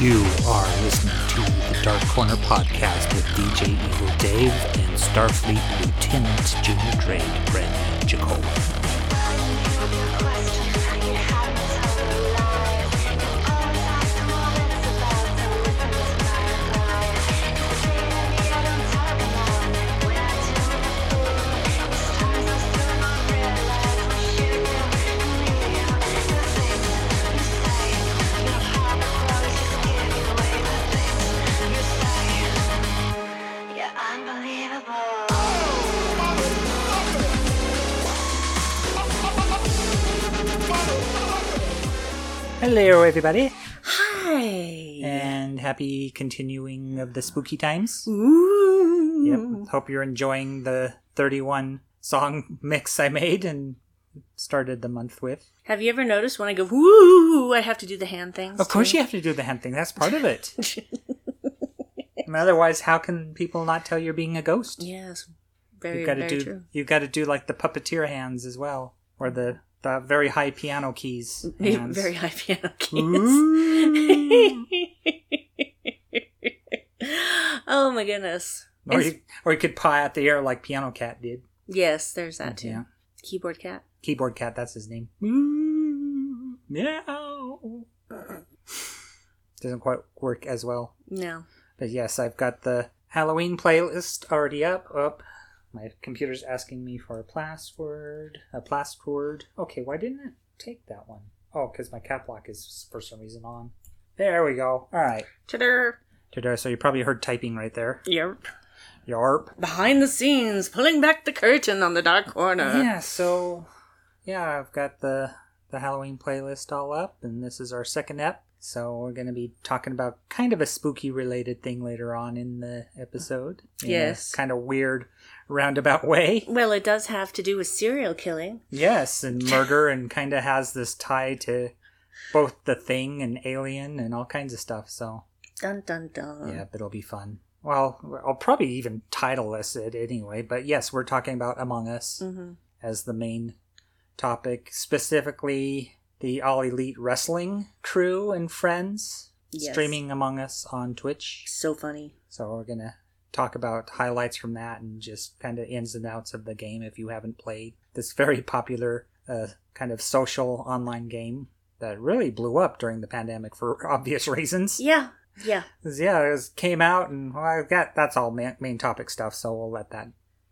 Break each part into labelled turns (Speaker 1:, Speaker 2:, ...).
Speaker 1: You are listening to the Dark Corner Podcast with DJ Evil Dave and Starfleet Lieutenant Junior Grade Brandi Jacob. Hello, everybody,
Speaker 2: Hi.
Speaker 1: and happy continuing of the spooky times.
Speaker 2: Ooh.
Speaker 1: Yep. Hope you're enjoying the 31 song mix I made and started the month with.
Speaker 2: Have you ever noticed when I go woo, I have to do the hand things?
Speaker 1: Of course,
Speaker 2: too?
Speaker 1: you have to do the hand thing. That's part of it. Otherwise, how can people not tell you're being a ghost?
Speaker 2: Yes. Very,
Speaker 1: You've got to do.
Speaker 2: true.
Speaker 1: You've got to do like the puppeteer hands as well, or the the very high piano keys. Hands.
Speaker 2: Very high piano keys. Oh my goodness.
Speaker 1: or you, or you could paw at the air like Piano Cat did.
Speaker 2: Yes, there's that too.
Speaker 1: Yeah.
Speaker 2: Keyboard cat.
Speaker 1: Keyboard Cat, that's his name. Ooh. Meow. Doesn't quite work as well.
Speaker 2: No.
Speaker 1: But yes, I've got the Halloween playlist already up. Up. My computer's asking me for a password. A password. Okay, why didn't it take that one? Oh, because my cap lock is for some reason on. There we go. All right.
Speaker 2: Ta-da.
Speaker 1: Ta-da. So you probably heard typing right there.
Speaker 2: Yep.
Speaker 1: Yarp.
Speaker 2: Behind the scenes, pulling back the curtain on the dark corner.
Speaker 1: Yeah. So yeah, I've got the the Halloween playlist all up, and this is our second ep. So we're going to be talking about kind of a spooky related thing later on in the episode. in
Speaker 2: Yes.
Speaker 1: kind of weird roundabout way.
Speaker 2: Well, it does have to do with serial killing.
Speaker 1: Yes, and murder, and kind of has this tie to both the thing and alien and all kinds of stuff. So
Speaker 2: Dun dun dun.
Speaker 1: yeah, but it'll be fun. Well, I'll probably even title this it anyway. But yes, we're talking about Among Us
Speaker 2: hmm
Speaker 1: as the main topic, specifically the All Elite Wrestling crew and friends
Speaker 2: Yes.
Speaker 1: streaming Among Us on Twitch.
Speaker 2: So funny.
Speaker 1: So we're gonna talk about highlights from that and just kind of ins and outs of the game if you haven't played this very popular uh, kind of social online game that really blew up during the pandemic for obvious reasons.
Speaker 2: Yeah. yeah,
Speaker 1: yeah, it was, came out and well, I've got that's all main, main topic stuff, so we'll let that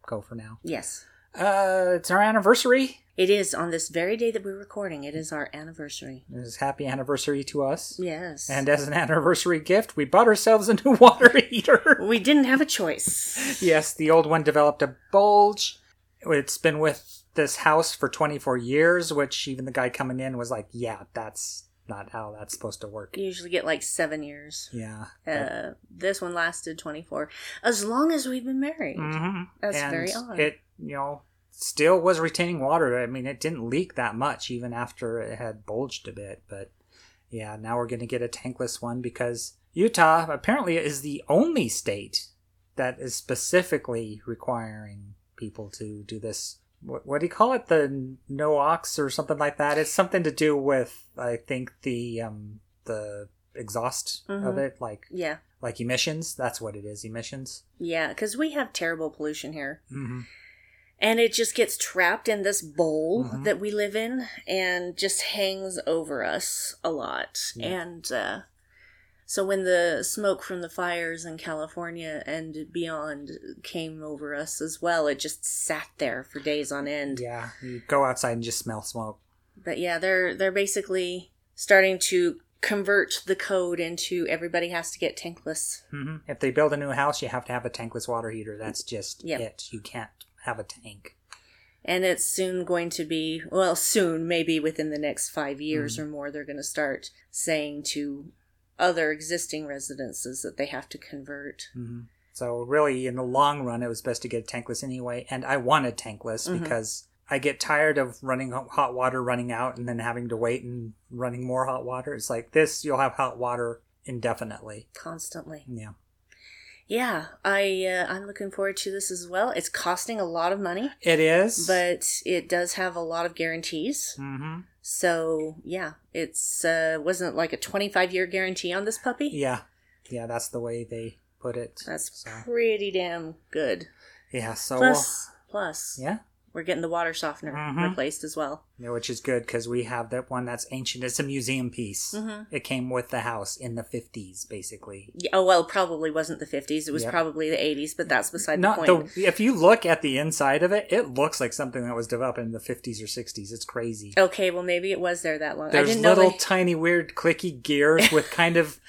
Speaker 1: go for now.
Speaker 2: Yes.
Speaker 1: Uh, it's our anniversary.
Speaker 2: It is on this very day that we're recording. It is our anniversary.
Speaker 1: It is happy anniversary to us.
Speaker 2: Yes.
Speaker 1: And as an anniversary gift, we bought ourselves a new water heater.
Speaker 2: we didn't have a choice.
Speaker 1: yes, the old one developed a bulge. It's been with this house for 24 years, which even the guy coming in was like, yeah, that's not how that's supposed to work.
Speaker 2: You usually get like seven years.
Speaker 1: Yeah.
Speaker 2: Uh, this one lasted 24. As long as we've been married.
Speaker 1: hmm
Speaker 2: That's
Speaker 1: and
Speaker 2: very odd.
Speaker 1: It, you know, still was retaining water. I mean, it didn't leak that much even after it had bulged a bit. But yeah, now we're going to get a tankless one because Utah apparently is the only state that is specifically requiring people to do this. What, what do you call it? The NOx or something like that. It's something to do with, I think, the um, the exhaust of
Speaker 2: Mhm.
Speaker 1: it, like
Speaker 2: Yeah.
Speaker 1: like emissions. That's what it is, emissions.
Speaker 2: Yeah, because we have terrible pollution here.
Speaker 1: Mm-hmm.
Speaker 2: And it just gets trapped in this bowl
Speaker 1: Mhm.
Speaker 2: that we live in and just hangs over us a lot.
Speaker 1: Yeah.
Speaker 2: And uh, so when the smoke from the fires in California and beyond came over us as well, it just sat there for days on end.
Speaker 1: Yeah, you go outside and just smell smoke.
Speaker 2: But yeah, they're they're basically starting to convert the code into everybody has to get tankless.
Speaker 1: hmm If they build a new house, you have to have a tankless water heater. That's just
Speaker 2: Yeah.
Speaker 1: it. You can't have a tank.
Speaker 2: And it's soon going to be, well, soon, maybe within the next five years
Speaker 1: Mhm.
Speaker 2: or more, they're going to start saying to other existing residences that they have to convert.
Speaker 1: hmm So really, in the long run, it was best to get tankless anyway. And I wanted a tankless
Speaker 2: Mhm.
Speaker 1: because I get tired of running hot water running out and then having to wait and running more hot water. It's like this, you'll have hot water indefinitely.
Speaker 2: Constantly.
Speaker 1: Yeah.
Speaker 2: Yeah, I uh, I'm looking forward to this as well. It's costing a lot of money,
Speaker 1: It is.
Speaker 2: but it does have a lot of guarantees.
Speaker 1: hmm
Speaker 2: So yeah, it's uh, wasn't it like a twenty five year guarantee on this puppy.
Speaker 1: Yeah, yeah, that's the way they put it.
Speaker 2: That's
Speaker 1: so,
Speaker 2: pretty damn good.
Speaker 1: yeah. So
Speaker 2: Plus, plus,
Speaker 1: yeah,
Speaker 2: we're getting the water softener
Speaker 1: Mhm.
Speaker 2: replaced as well.
Speaker 1: Yeah, which is good because we have that one that's ancient. It's a museum piece.
Speaker 2: Mhm.
Speaker 1: It came with the house in the fifties, basically.
Speaker 2: Yeah, oh well, probably wasn't the fifties. It was
Speaker 1: Yep.
Speaker 2: probably the eighties, but that's beside
Speaker 1: Not
Speaker 2: the point.
Speaker 1: the. If you look at the inside of it, it looks like something that was developed in the fifties or sixties. It's crazy.
Speaker 2: Okay, well maybe it was there that long. I
Speaker 1: There's little
Speaker 2: they-
Speaker 1: tiny weird clicky gears with kind of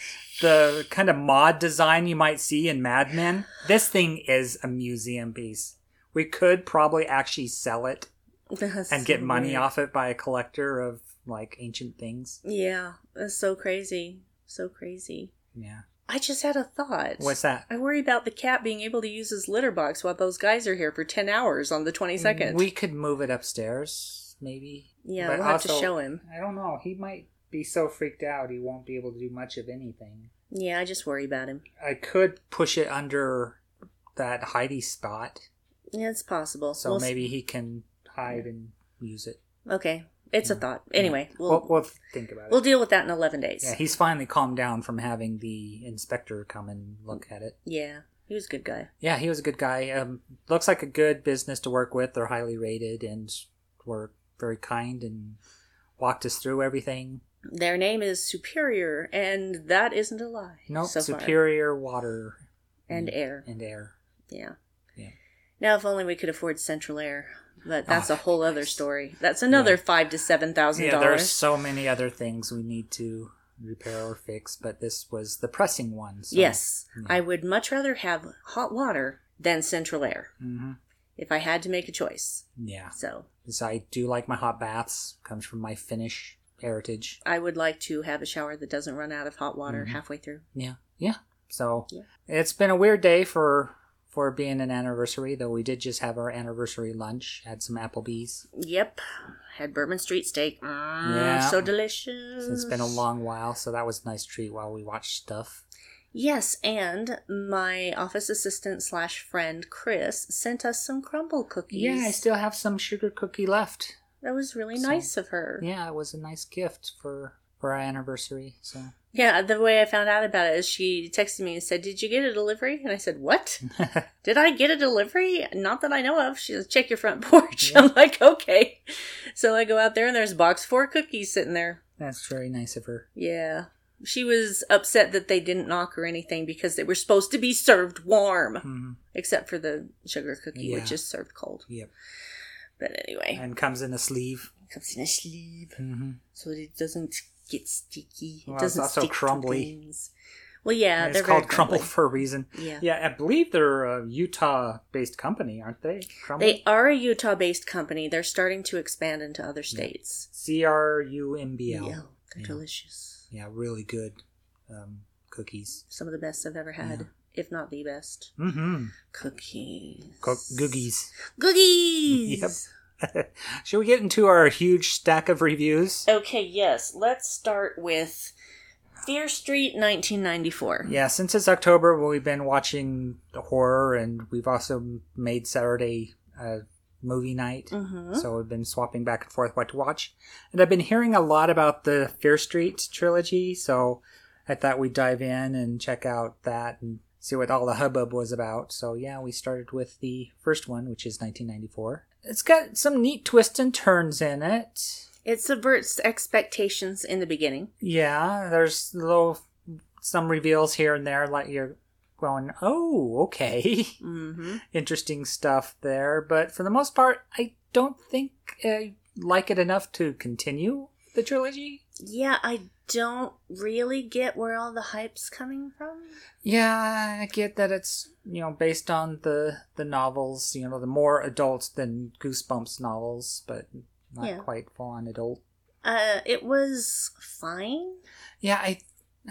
Speaker 1: the kind of mod design you might see in Mad Men. This thing is a museum piece. We could probably actually sell it
Speaker 2: That's
Speaker 1: and get
Speaker 2: so
Speaker 1: money
Speaker 2: weird.
Speaker 1: off it by a collector of like ancient things.
Speaker 2: Yeah, that's so crazy, so crazy.
Speaker 1: Yeah.
Speaker 2: I just had a thought.
Speaker 1: What's that?
Speaker 2: I worry about the cat being able to use his litter box while those guys are here for ten hours on the twenty second.
Speaker 1: We could move it upstairs, maybe.
Speaker 2: yeah,
Speaker 1: but
Speaker 2: we'll have to show him.
Speaker 1: I don't know. He might be so freaked out he won't be able to do much of anything.
Speaker 2: Yeah, I just worry about him.
Speaker 1: I could push it under that Heidi spot,
Speaker 2: Yeah, it's possible.
Speaker 1: so
Speaker 2: We'll s-
Speaker 1: maybe he can hide and use it.
Speaker 2: Okay, it's a thought. Anyway, we'll
Speaker 1: We'll, we'll think about it.
Speaker 2: we'll deal with that in eleven days.
Speaker 1: yeah, he's finally calmed down from having the inspector come and look at it.
Speaker 2: Yeah, he was a good guy.
Speaker 1: Yeah, he was a good guy. Um, looks like a good business to work with. They're highly rated and were very kind and walked us through everything.
Speaker 2: Their name is Superior, and that isn't a lie.
Speaker 1: No,
Speaker 2: so far.
Speaker 1: superior water
Speaker 2: and air.
Speaker 1: and air.
Speaker 2: Yeah. Now, if only we could afford Central Air, but that's
Speaker 1: Oh,
Speaker 2: a whole other story. That's another
Speaker 1: Yeah.
Speaker 2: five to seven thousand
Speaker 1: Yeah, there's
Speaker 2: dollars.
Speaker 1: so many other things we need to repair or fix, but this was the pressing one. So.
Speaker 2: Yes,
Speaker 1: yeah.
Speaker 2: I would much rather have hot water than Central Air
Speaker 1: hmm
Speaker 2: if I had to make a choice.
Speaker 1: Yeah,
Speaker 2: So
Speaker 1: 'Cause I do like my hot baths. Comes from my Finnish heritage.
Speaker 2: I would like to have a shower that doesn't run out of hot water
Speaker 1: Mhm.
Speaker 2: halfway through.
Speaker 1: Yeah, yeah. So
Speaker 2: Yeah.
Speaker 1: it's been a weird day for for being an anniversary. Though we did just have our anniversary lunch. Had some Applebee's.
Speaker 2: Yep, had Bourbon Street steak. Mm,
Speaker 1: Yeah.
Speaker 2: so delicious.
Speaker 1: It's been a long while, so that was a nice treat while we watched stuff.
Speaker 2: Yes, and my office assistant slash friend Chris sent us some Crumbl cookies.
Speaker 1: Yeah, I still have some sugar cookie left.
Speaker 2: That was really
Speaker 1: So-
Speaker 2: nice of her.
Speaker 1: Yeah, it was a nice gift for for our anniversary. So
Speaker 2: Yeah, the way I found out about it is she texted me and said, Did you get a delivery? And I said, What? Did I get a delivery? Not that I know of. She says, Check your front porch.
Speaker 1: Yeah.
Speaker 2: I'm like, Okay. So I go out there and there's a box four cookies sitting there.
Speaker 1: that's very nice of her.
Speaker 2: Yeah. She was upset that they didn't knock or anything because they were supposed to be served warm,
Speaker 1: hmm
Speaker 2: except for the sugar cookie, which is served cold.
Speaker 1: Yep,
Speaker 2: But anyway,
Speaker 1: and comes in a sleeve.
Speaker 2: comes in a sleeve
Speaker 1: hmm
Speaker 2: so it doesn't get sticky. It
Speaker 1: Well, it's
Speaker 2: doesn't
Speaker 1: also
Speaker 2: to
Speaker 1: crumbly.
Speaker 2: Well, yeah,
Speaker 1: it's
Speaker 2: they're
Speaker 1: called
Speaker 2: Crumbl
Speaker 1: for a reason.
Speaker 2: Yeah.
Speaker 1: Yeah, I believe they're a Utah-based company, aren't they? Crumbl.
Speaker 2: They are a Utah based company. They're starting to expand into other states.
Speaker 1: C R U M B L.
Speaker 2: Yeah, they're
Speaker 1: Yeah.
Speaker 2: delicious.
Speaker 1: Yeah, really good um, cookies.
Speaker 2: Some of the best I've ever had,
Speaker 1: Yeah.
Speaker 2: if not the best.
Speaker 1: Mm-hmm.
Speaker 2: Cookies.
Speaker 1: Co- googies.
Speaker 2: Cookies!
Speaker 1: Yep. Should we get into our huge stack of reviews?
Speaker 2: Okay, yes. Let's start with Fear Street 1994.
Speaker 1: Yeah, since it's October, we've been watching horror, and we've also made Saturday a movie night.
Speaker 2: Mm-hmm.
Speaker 1: So we've been swapping back and forth what to watch. And I've been hearing a lot about the Fear Street trilogy, so I thought we'd dive in and check out that and see what all the hubbub was about. So yeah, we started with the first one, which is 1994. It's got some neat twists and turns in it.
Speaker 2: It subverts expectations in the beginning.
Speaker 1: Yeah, there's little some reveals here and there, like you're going, oh, okay,
Speaker 2: Mm-hmm.
Speaker 1: interesting stuff there. But for the most part, I don't think I like it enough to continue the trilogy.
Speaker 2: Yeah, I don't really get where all the hype's coming from.
Speaker 1: Yeah, I get that it's you know based on the the novels, you know, the more adult than Goosebumps novels, but not
Speaker 2: Yeah.
Speaker 1: quite full on adult.
Speaker 2: Uh, it was fine,
Speaker 1: Yeah, I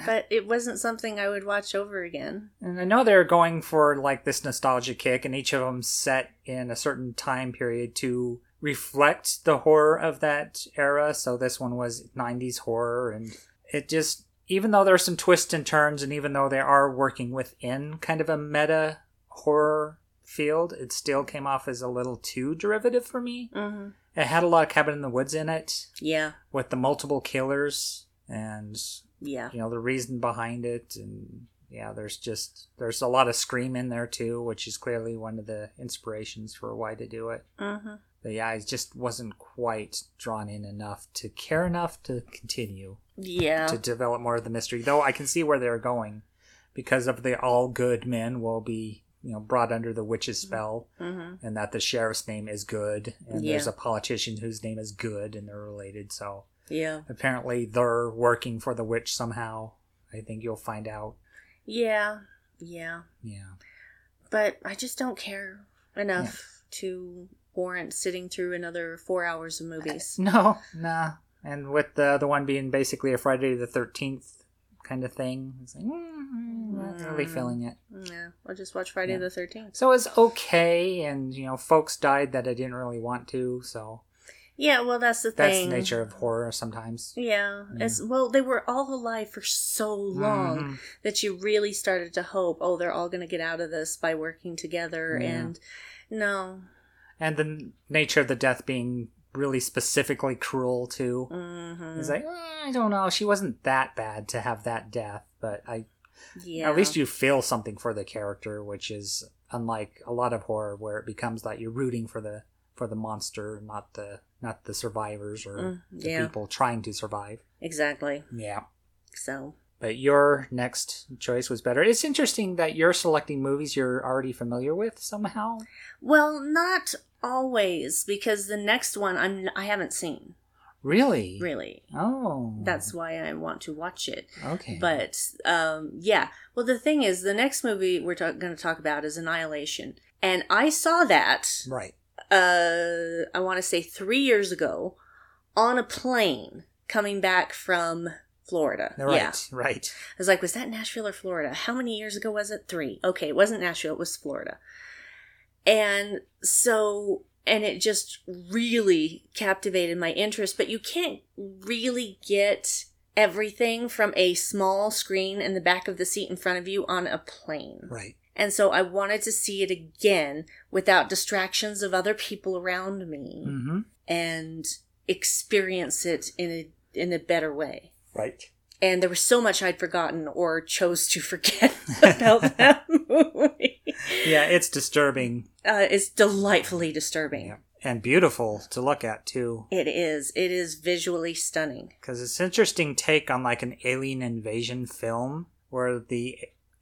Speaker 2: but it wasn't something I would watch over again.
Speaker 1: And I know they're going for like this nostalgia kick, and each of them set in a certain time period to reflect the horror of that era. So this one was 90s horror, and it just, even though there's some twists and turns, and even though they are working within kind of a meta horror field, it still came off as a little too derivative for me.
Speaker 2: Mm-hmm.
Speaker 1: it had a lot of cabin in the woods in it
Speaker 2: Yeah.
Speaker 1: with the multiple killers and
Speaker 2: Yeah.
Speaker 1: you know the reason behind it and yeah there's just there's a lot of scream in there too which is clearly one of the inspirations for why to do it
Speaker 2: Mm-hmm.
Speaker 1: Yeah i just wasn't quite drawn in enough to care enough to continue
Speaker 2: Yeah.
Speaker 1: to develop more of the mystery though i can see where they're going because of the all good men will be you know brought under the witch's spell
Speaker 2: Mm-hmm.
Speaker 1: and that the sheriff's name is good and
Speaker 2: Yeah.
Speaker 1: there's a politician whose name is good and they're related so
Speaker 2: Yeah.
Speaker 1: apparently they're working for the witch somehow i think you'll find out
Speaker 2: Yeah. Yeah.
Speaker 1: yeah
Speaker 2: But I just don't care enough to warrant sitting through another four hours of movies.
Speaker 1: no nah and with the other one being basically a friday the 13th kind of thing it's like mm, not really
Speaker 2: Mm.
Speaker 1: feeling it
Speaker 2: Yeah. I'll just watch Friday
Speaker 1: Yeah.
Speaker 2: the 13th.
Speaker 1: so it's okay and you know folks died that i didn't really want to so
Speaker 2: Yeah, well, that's the
Speaker 1: that's
Speaker 2: thing.
Speaker 1: the nature of horror sometimes
Speaker 2: Yeah.
Speaker 1: Yeah.
Speaker 2: It's, well, they were all alive for so long
Speaker 1: Mhm.
Speaker 2: that you really started to hope, oh, they're all going to get out of this by working together.
Speaker 1: Yeah.
Speaker 2: And no.
Speaker 1: And the nature of the death being really specifically cruel too
Speaker 2: hmm
Speaker 1: it's like "Eh, i don't know she wasn't that bad to have that death but i
Speaker 2: yeah.
Speaker 1: At least you feel something for the character, which is unlike a lot of horror where it becomes that you're rooting for the for the monster, not the not the survivors or
Speaker 2: Mm,
Speaker 1: the
Speaker 2: yeah.
Speaker 1: people trying to survive.
Speaker 2: Exactly.
Speaker 1: Yeah.
Speaker 2: So.
Speaker 1: But your next choice was better. It's interesting that you're selecting movies you're already familiar with somehow.
Speaker 2: Well, not always, because the next one I'm I haven't seen
Speaker 1: Really?
Speaker 2: really.
Speaker 1: Oh.
Speaker 2: That's why I want to watch it.
Speaker 1: okay.
Speaker 2: But um, yeah, well, the thing is, the next movie we're ta- going to talk about is Annihilation, and I saw that.
Speaker 1: right.
Speaker 2: Uh, I want to say three years ago, on a plane coming back from Florida.
Speaker 1: Right.
Speaker 2: Yeah,
Speaker 1: Right.
Speaker 2: I was like, was that Nashville or Florida? How many years ago was it? Three. Okay, it wasn't Nashville, it was Florida. And so, and it just really captivated my interest, but you can't really get everything from a small screen in the back of the seat in front of you on a plane.
Speaker 1: Right.
Speaker 2: And so I wanted to see it again without distractions of other people around me
Speaker 1: Mm-hmm.
Speaker 2: and experience it in a in a better way
Speaker 1: Right.
Speaker 2: and there was so much I'd forgotten or chose to forget about that movie.
Speaker 1: Yeah, it's disturbing.
Speaker 2: Uh, it's delightfully disturbing.
Speaker 1: Yeah. And beautiful to look at too.
Speaker 2: It is. It is visually stunning.
Speaker 1: because it's an interesting take on like an alien invasion film where the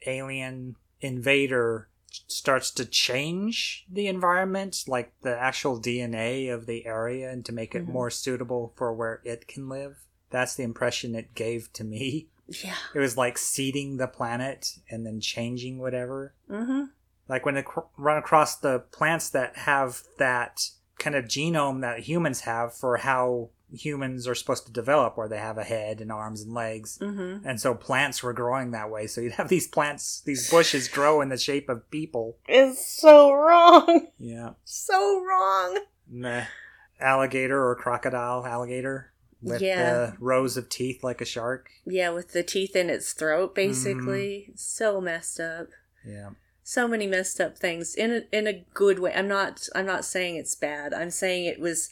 Speaker 1: alien invader starts to change the environment like the actual dna of the area and to make it
Speaker 2: Mhm.
Speaker 1: more suitable for where it can live that's the impression it gave to me
Speaker 2: Yeah.
Speaker 1: it was like seeding the planet and then changing whatever
Speaker 2: Mm-hmm.
Speaker 1: like when they cr- run across the plants that have that kind of genome that humans have for how humans are supposed to develop where they have a head and arms and legs
Speaker 2: Mm-hmm.
Speaker 1: and so plants were growing that way so you'd have these plants these bushes grow in the shape of people
Speaker 2: It's so wrong.
Speaker 1: yeah
Speaker 2: So wrong.
Speaker 1: the alligator or crocodile alligator with
Speaker 2: Yeah.
Speaker 1: the rows of teeth like a shark
Speaker 2: Yeah, with the teeth in its throat, basically. So messed up.
Speaker 1: yeah
Speaker 2: So many messed up things in a, in a good way. I'm not. I'm not saying it's bad. I'm saying it was.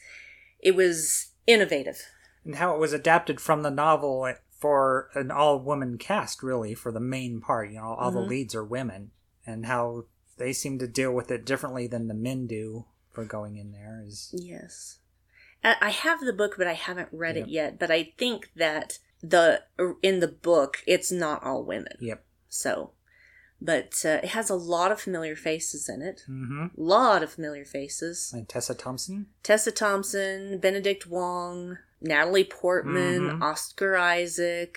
Speaker 2: It was innovative.
Speaker 1: and how it was adapted from the novel for an all-woman cast really for the main part you know all
Speaker 2: Mhm.
Speaker 1: the leads are women and how they seem to deal with it differently than the men do for going in there is
Speaker 2: Yes. I have the book, but I haven't read
Speaker 1: Yep.
Speaker 2: it yet. But I think that the in the book, it's not all women.
Speaker 1: yep
Speaker 2: So, but uh, it has a lot of familiar faces in it.
Speaker 1: mm-hmm
Speaker 2: lot of familiar faces.
Speaker 1: and tessa thompson
Speaker 2: Tessa Thompson, Benedict Wong, Natalie Portman,
Speaker 1: Mhm.
Speaker 2: Oscar Isaac,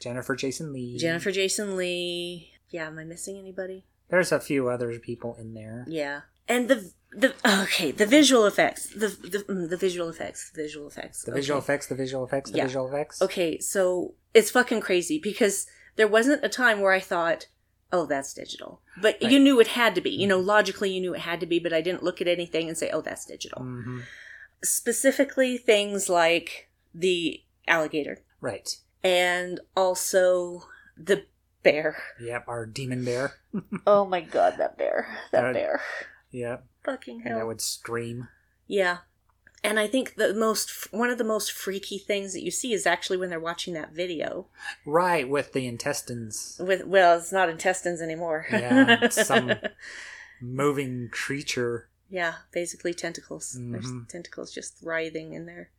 Speaker 1: jennifer jason lee
Speaker 2: Jennifer Jason Lee. Yeah, am I missing anybody?
Speaker 1: there's a few other people in there
Speaker 2: Yeah, and the the okay the visual effects the the, mm, the visual effects the visual effects
Speaker 1: the visual effects the visual effects the
Speaker 2: Yeah.
Speaker 1: visual effects
Speaker 2: Okay, so it's fucking crazy because there wasn't a time where I thought, "Oh, that's digital," but
Speaker 1: Right.
Speaker 2: you knew it had to be. You know, logically you knew it had to be, but I didn't look at anything and say, "Oh, that's digital."
Speaker 1: hmm
Speaker 2: Specifically, things like the alligator
Speaker 1: right
Speaker 2: and also the bear.
Speaker 1: yep our demon bear
Speaker 2: Oh my god, that bear! That
Speaker 1: Uh,
Speaker 2: bear!
Speaker 1: Yep
Speaker 2: Fucking
Speaker 1: hell. and
Speaker 2: hell!
Speaker 1: would scream
Speaker 2: Yeah, And I think the most one of the most freaky things that you see is actually when they're watching that video
Speaker 1: Right, with the intestines.
Speaker 2: with well, it's not intestines anymore.
Speaker 1: Yeah, it's some moving creature.
Speaker 2: yeah, basically tentacles. There's
Speaker 1: Mhm.
Speaker 2: tentacles just writhing in there,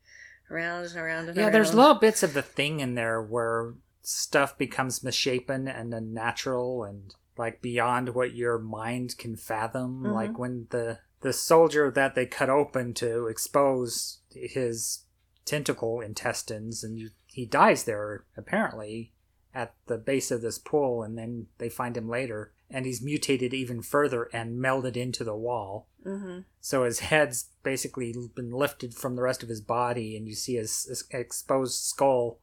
Speaker 2: around and around and
Speaker 1: Yeah,
Speaker 2: around.
Speaker 1: there's little bits of the thing in there where stuff becomes misshapen and unnatural and like beyond what your mind can fathom.
Speaker 2: Mhm.
Speaker 1: Like when the the soldier that they cut open to expose his tentacle intestines and you, he dies there apparently at the base of this pool and then they find him later and he's mutated even further and melded into the wall
Speaker 2: hmm
Speaker 1: so his head's basically been lifted from the rest of his body, and you see his, his exposed skull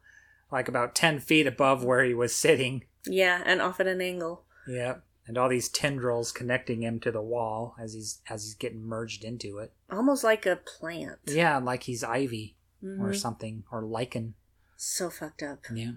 Speaker 1: like about 10 feet above where he was sitting.
Speaker 2: Yeah, and off at an angle.
Speaker 1: Yep. And all these tendrils connecting him to the wall as he's as he's getting merged into it.
Speaker 2: Almost like a plant.
Speaker 1: Yeah, like he's ivy or
Speaker 2: Mhm.
Speaker 1: something or lichen.
Speaker 2: So fucked up.
Speaker 1: Yeah.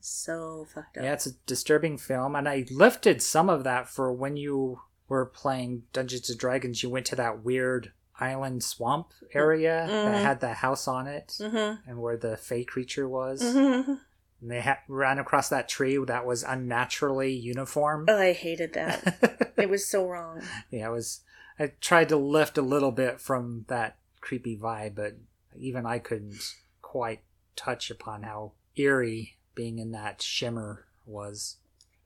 Speaker 2: So fucked up.
Speaker 1: Yeah, it's a disturbing film, and I lifted some of that for when you were playing Dungeons and Dragons. You went to that weird island swamp area
Speaker 2: Mhm.
Speaker 1: that had the house on it,
Speaker 2: Mm-hmm.
Speaker 1: and where the fey creature was.
Speaker 2: Mm-hmm.
Speaker 1: And they ha- ran across that tree that was unnaturally uniform.
Speaker 2: Oh, I hated that. it was so wrong.
Speaker 1: yeah, it was. I tried to lift a little bit from that creepy vibe, but even I couldn't quite touch upon how eerie being in that shimmer was.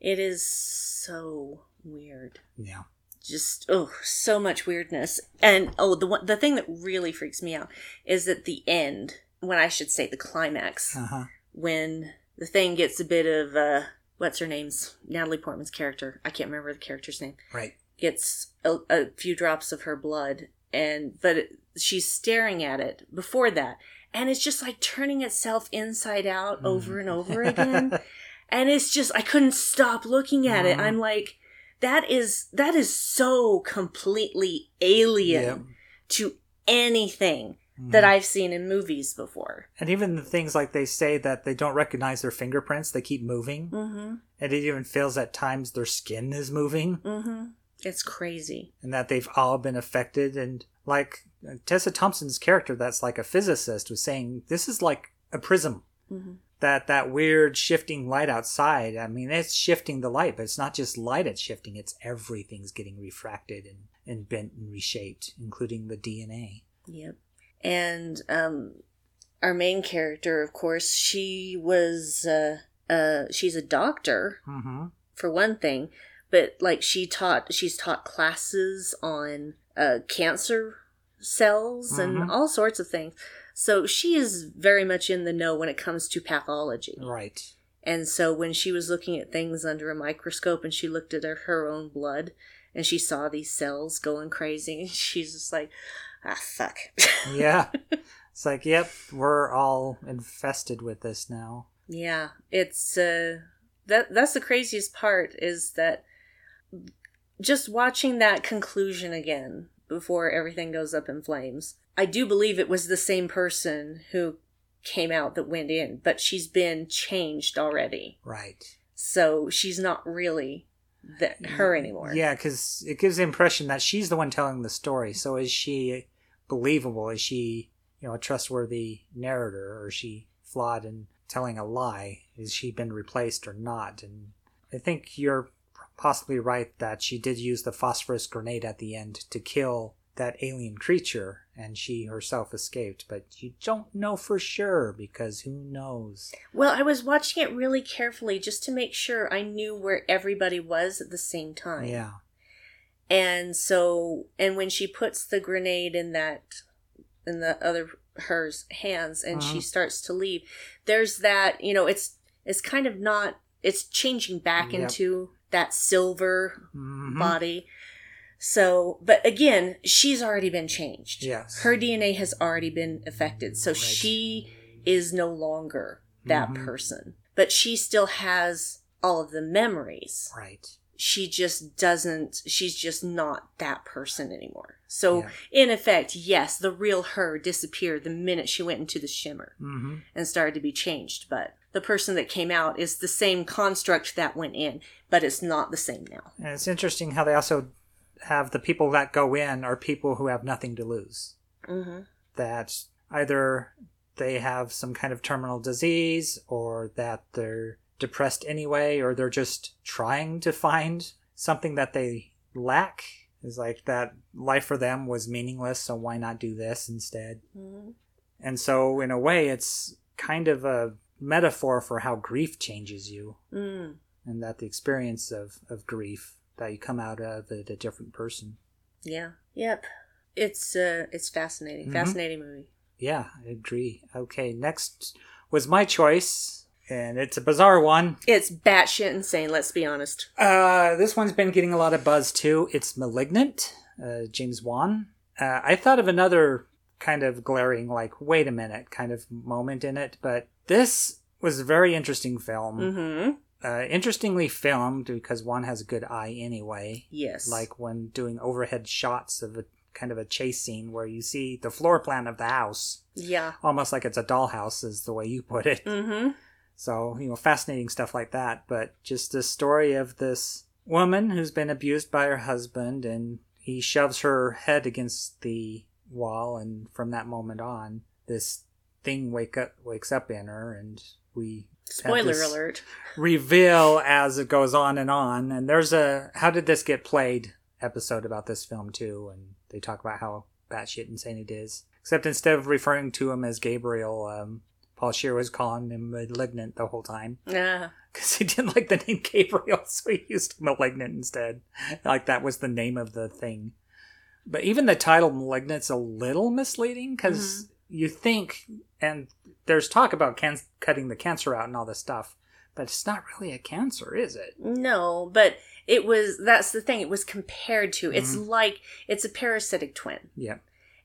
Speaker 2: It is so weird.
Speaker 1: Yeah.
Speaker 2: Just oh, so much weirdness. And oh, the one, the thing that really freaks me out is at the end, when I should say the climax,
Speaker 1: Uh huh.
Speaker 2: when the thing gets a bit of uh, what's her name's Natalie Portman's character. I can't remember the character's name.
Speaker 1: Right.
Speaker 2: Gets a, a few drops of her blood, and but it, she's staring at it before that, and it's just like turning itself inside out over and over again. and it's just I couldn't stop looking at it.
Speaker 1: Mhm.
Speaker 2: I'm like, that is that is so completely alien to anything that
Speaker 1: Mhm.
Speaker 2: I've seen in movies before.
Speaker 1: And even the things like they say that they don't recognize their fingerprints, they keep moving.
Speaker 2: Mm-hmm.
Speaker 1: And it even feels at times their skin is moving
Speaker 2: Mm-hmm. It's crazy.
Speaker 1: and that they've all been affected. And like Tessa Thompson's character, that's like a physicist, was saying, this is like a prism.
Speaker 2: Mhm.
Speaker 1: That that weird shifting light outside. I mean, it's shifting the light, but it's not just light it's shifting. It's everything's getting refracted and, and bent and reshaped, including the DNA.
Speaker 2: Yep. And um, our main character, of course, she was uh, uh, she's a doctor
Speaker 1: Mm-hmm.
Speaker 2: for one thing, but like she taught she's taught classes on uh, cancer cells
Speaker 1: Mhm.
Speaker 2: and all sorts of things. So she is very much in the know when it comes to pathology.
Speaker 1: Right.
Speaker 2: And so when she was looking at things under a microscope and she looked at her, her own blood and she saw these cells going crazy, she's just like, ah, fuck.
Speaker 1: Yeah. it's like, yep, we're all infested with this now.
Speaker 2: yeah, it's uh, that that's the craziest part is that just watching that conclusion again before everything goes up in flames. I do believe it was the same person who came out that went in, but she's been changed already.
Speaker 1: Right.
Speaker 2: So she's not really that her anymore.
Speaker 1: Yeah, because it gives the impression that she's the one telling the story. So is she believable? Is she, you know, a trustworthy narrator, or is she flawed in telling a lie? Is she been replaced or not? And I think you're possibly right that she did use the phosphorus grenade at the end to kill that alien creature, and she herself escaped. But you don't know for sure because who knows?
Speaker 2: Well, I was watching it really carefully just to make sure I knew where everybody was at the same time.
Speaker 1: Yeah.
Speaker 2: And so, and when she puts the grenade in that, in the other hers hands, and she
Speaker 1: Uh-huh.
Speaker 2: starts to leave, there's that. You know, it's it's kind of not. It's changing back
Speaker 1: Yep.
Speaker 2: into that silver
Speaker 1: Mhm.
Speaker 2: body. So, but again, she's already been changed.
Speaker 1: Yes.
Speaker 2: Her DNA has already been affected. So
Speaker 1: Right.
Speaker 2: she is no longer that
Speaker 1: Mhm.
Speaker 2: person. But she still has all of the memories.
Speaker 1: Right.
Speaker 2: She just doesn't, she's just not that person anymore. So,
Speaker 1: Yeah.
Speaker 2: in effect, yes, the real her disappeared the minute she went into the shimmer
Speaker 1: hmm
Speaker 2: and started to be changed. But the person that came out is the same construct that went in, but it's not the same now.
Speaker 1: And it's interesting how they also have the people that go in are people who have nothing to lose.
Speaker 2: hmm
Speaker 1: that either they have some kind of terminal disease or that they're depressed anyway or they're just trying to find something that they lack is like that life for them was meaningless so why not do this instead
Speaker 2: Mhm.
Speaker 1: and so in a way it's kind of a metaphor for how grief changes you
Speaker 2: Mm.
Speaker 1: and that the experience of, of grief that you come out of it a different person
Speaker 2: Yeah. Yep. It's uh it's fascinating.
Speaker 1: Mhm.
Speaker 2: Fascinating movie.
Speaker 1: yeah i agree okay next was my choice and it's a bizarre one
Speaker 2: It's batshit insane, let's be honest.
Speaker 1: Uh, this one's been getting a lot of buzz too. It's *Malignant*, uh, James Wan. Uh, I thought of another kind of glaring, like, wait a minute, kind of moment in it, but this was a very interesting film.
Speaker 2: Mm-hmm.
Speaker 1: Uh, interestingly filmed because Wan has a good eye anyway.
Speaker 2: Yes.
Speaker 1: Like when doing overhead shots of a kind of a chase scene where you see the floor plan of the house,
Speaker 2: Yeah.
Speaker 1: almost like it's a dollhouse, is the way you put it.
Speaker 2: Mm-hmm.
Speaker 1: So, you know, fascinating stuff like that. But just the story of this woman who's been abused by her husband and he shoves her head against the wall and from that moment on this thing wake up wakes up in her and we
Speaker 2: Spoiler alert.
Speaker 1: reveal as it goes on and on and there's a how did this get made episode about this film too and they talk about how batshit insane it is except instead of referring to him as gabriel um, paul scheer was calling him malignant the whole time
Speaker 2: Yeah.
Speaker 1: because he didn't like the name gabriel so he used malignant instead like that was the name of the thing but even the title malignant's a little misleading because you think and there's talk about can- cutting the cancer out and all this stuff but it's not really a cancer is it
Speaker 2: No, but it was that's the thing. It was compared to. It's
Speaker 1: Mm-hmm.
Speaker 2: like it's a parasitic twin.
Speaker 1: yeah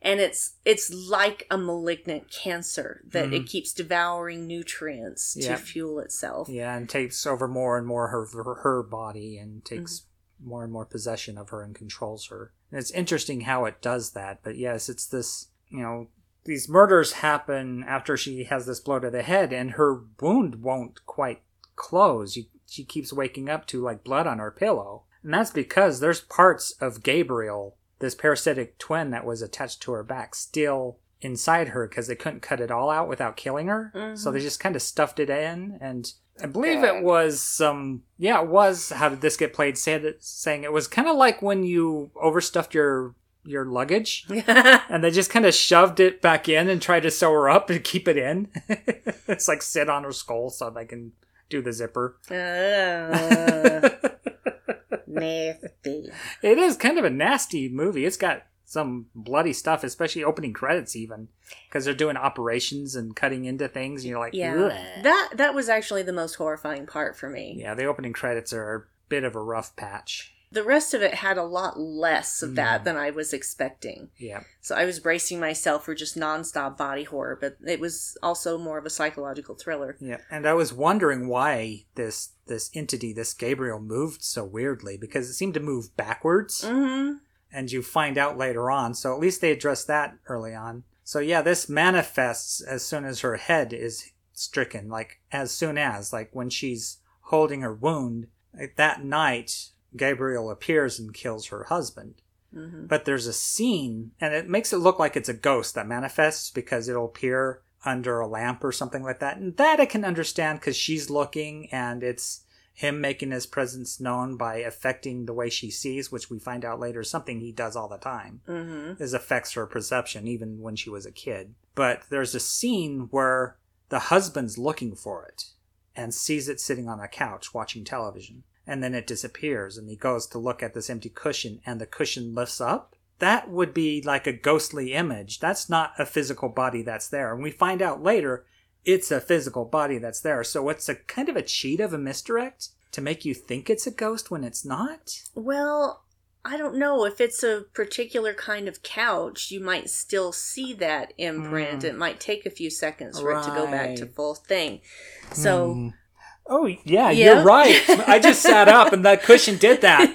Speaker 2: And it's it's like a malignant cancer that
Speaker 1: Mhm.
Speaker 2: it keeps devouring nutrients to fuel itself.
Speaker 1: yeah and takes over more and more her her, her body and takes more and more possession of her and controls her. And it's interesting how it does that but yes it's this you know these murders happen after she has this blow to the head and her wound won't quite close. You, she keeps waking up to like blood on her pillow. And that's because there's parts of gabriel this parasitic twin that was attached to her back still inside her because they couldn't cut it all out without killing her. So
Speaker 2: Mhm.
Speaker 1: they just kind of stuffed it in and i believe it was some yeah it was how did this get made said it, saying it was kind of like when you overstuffed your your luggage and they just kind of shoved it back in and tried to sew her up and keep it in. It's like sit on her skull so they can do the zipper.
Speaker 2: Ah, nasty.
Speaker 1: it is kind of a nasty movie it's got some bloody stuff especially opening credits even because they're doing operations and cutting into things and you're like
Speaker 2: Yeah,
Speaker 1: "Ugh."
Speaker 2: that that was actually the most horrifying part for me.
Speaker 1: yeah the opening credits are a bit of a rough patch
Speaker 2: The rest of it had a lot less of that
Speaker 1: Mm.
Speaker 2: than I was expecting.
Speaker 1: yeah
Speaker 2: So I was bracing myself for just nonstop body horror, but it was also more of a psychological thriller.
Speaker 1: Yeah, and I was wondering why this this entity, this Gabriel, moved so weirdly because it seemed to move backwards,
Speaker 2: Mm-hmm.
Speaker 1: and you find out later on. So at least they addressed that early on. So yeah, this manifests as soon as her head is stricken, like as soon as, like when she's holding her wound. Like that night, Gabriel appears and kills her husband.
Speaker 2: Mm-hmm.
Speaker 1: But there's a scene, and it makes it look like it's a ghost that manifests because it'll appear under a lamp or something like that. And that I can understand because she's looking and it's him making his presence known by affecting the way she sees, which we find out later is something he does all the time,
Speaker 2: Mm-hmm.
Speaker 1: is affects her perception even when she was a kid. But there's a scene where the husband's looking for it and sees it sitting on a couch watching television. And then it disappears, and he goes to look at this empty cushion, and the cushion lifts up. That would be like a ghostly image. That's not a physical body that's there. And we find out later it's a physical body that's there. So it's a kind of a cheat of a misdirect to make you think it's a ghost when it's not.
Speaker 2: Well, I don't know if it's a particular kind of couch. You might still see that imprint.
Speaker 1: Mm.
Speaker 2: It might take a few seconds for it to go back to full thing. So.
Speaker 1: Hmm. Oh, yeah,
Speaker 2: Yeah.
Speaker 1: you're right. I just sat up and that cushion did that.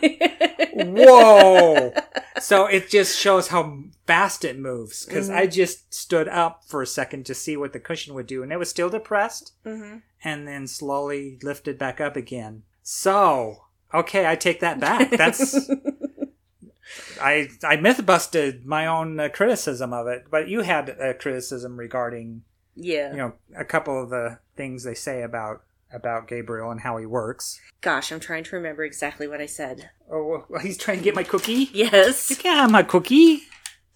Speaker 1: Whoa. So it just shows how fast it moves because
Speaker 2: Mhm.
Speaker 1: I just stood up for a second to see what the cushion would do and it was still depressed
Speaker 2: Mhm.
Speaker 1: and then slowly lifted back up again. So, okay, I take that back. That's I I myth busted my own uh, criticism of it, but you had a criticism regarding
Speaker 2: Yeah.
Speaker 1: you know a couple of the things they say about about Gabriel and how he works.
Speaker 2: Gosh, I'm trying to remember exactly what I said.
Speaker 1: Oh, well, he's trying to get my cookie.
Speaker 2: Yes.
Speaker 1: You can't have my cookie.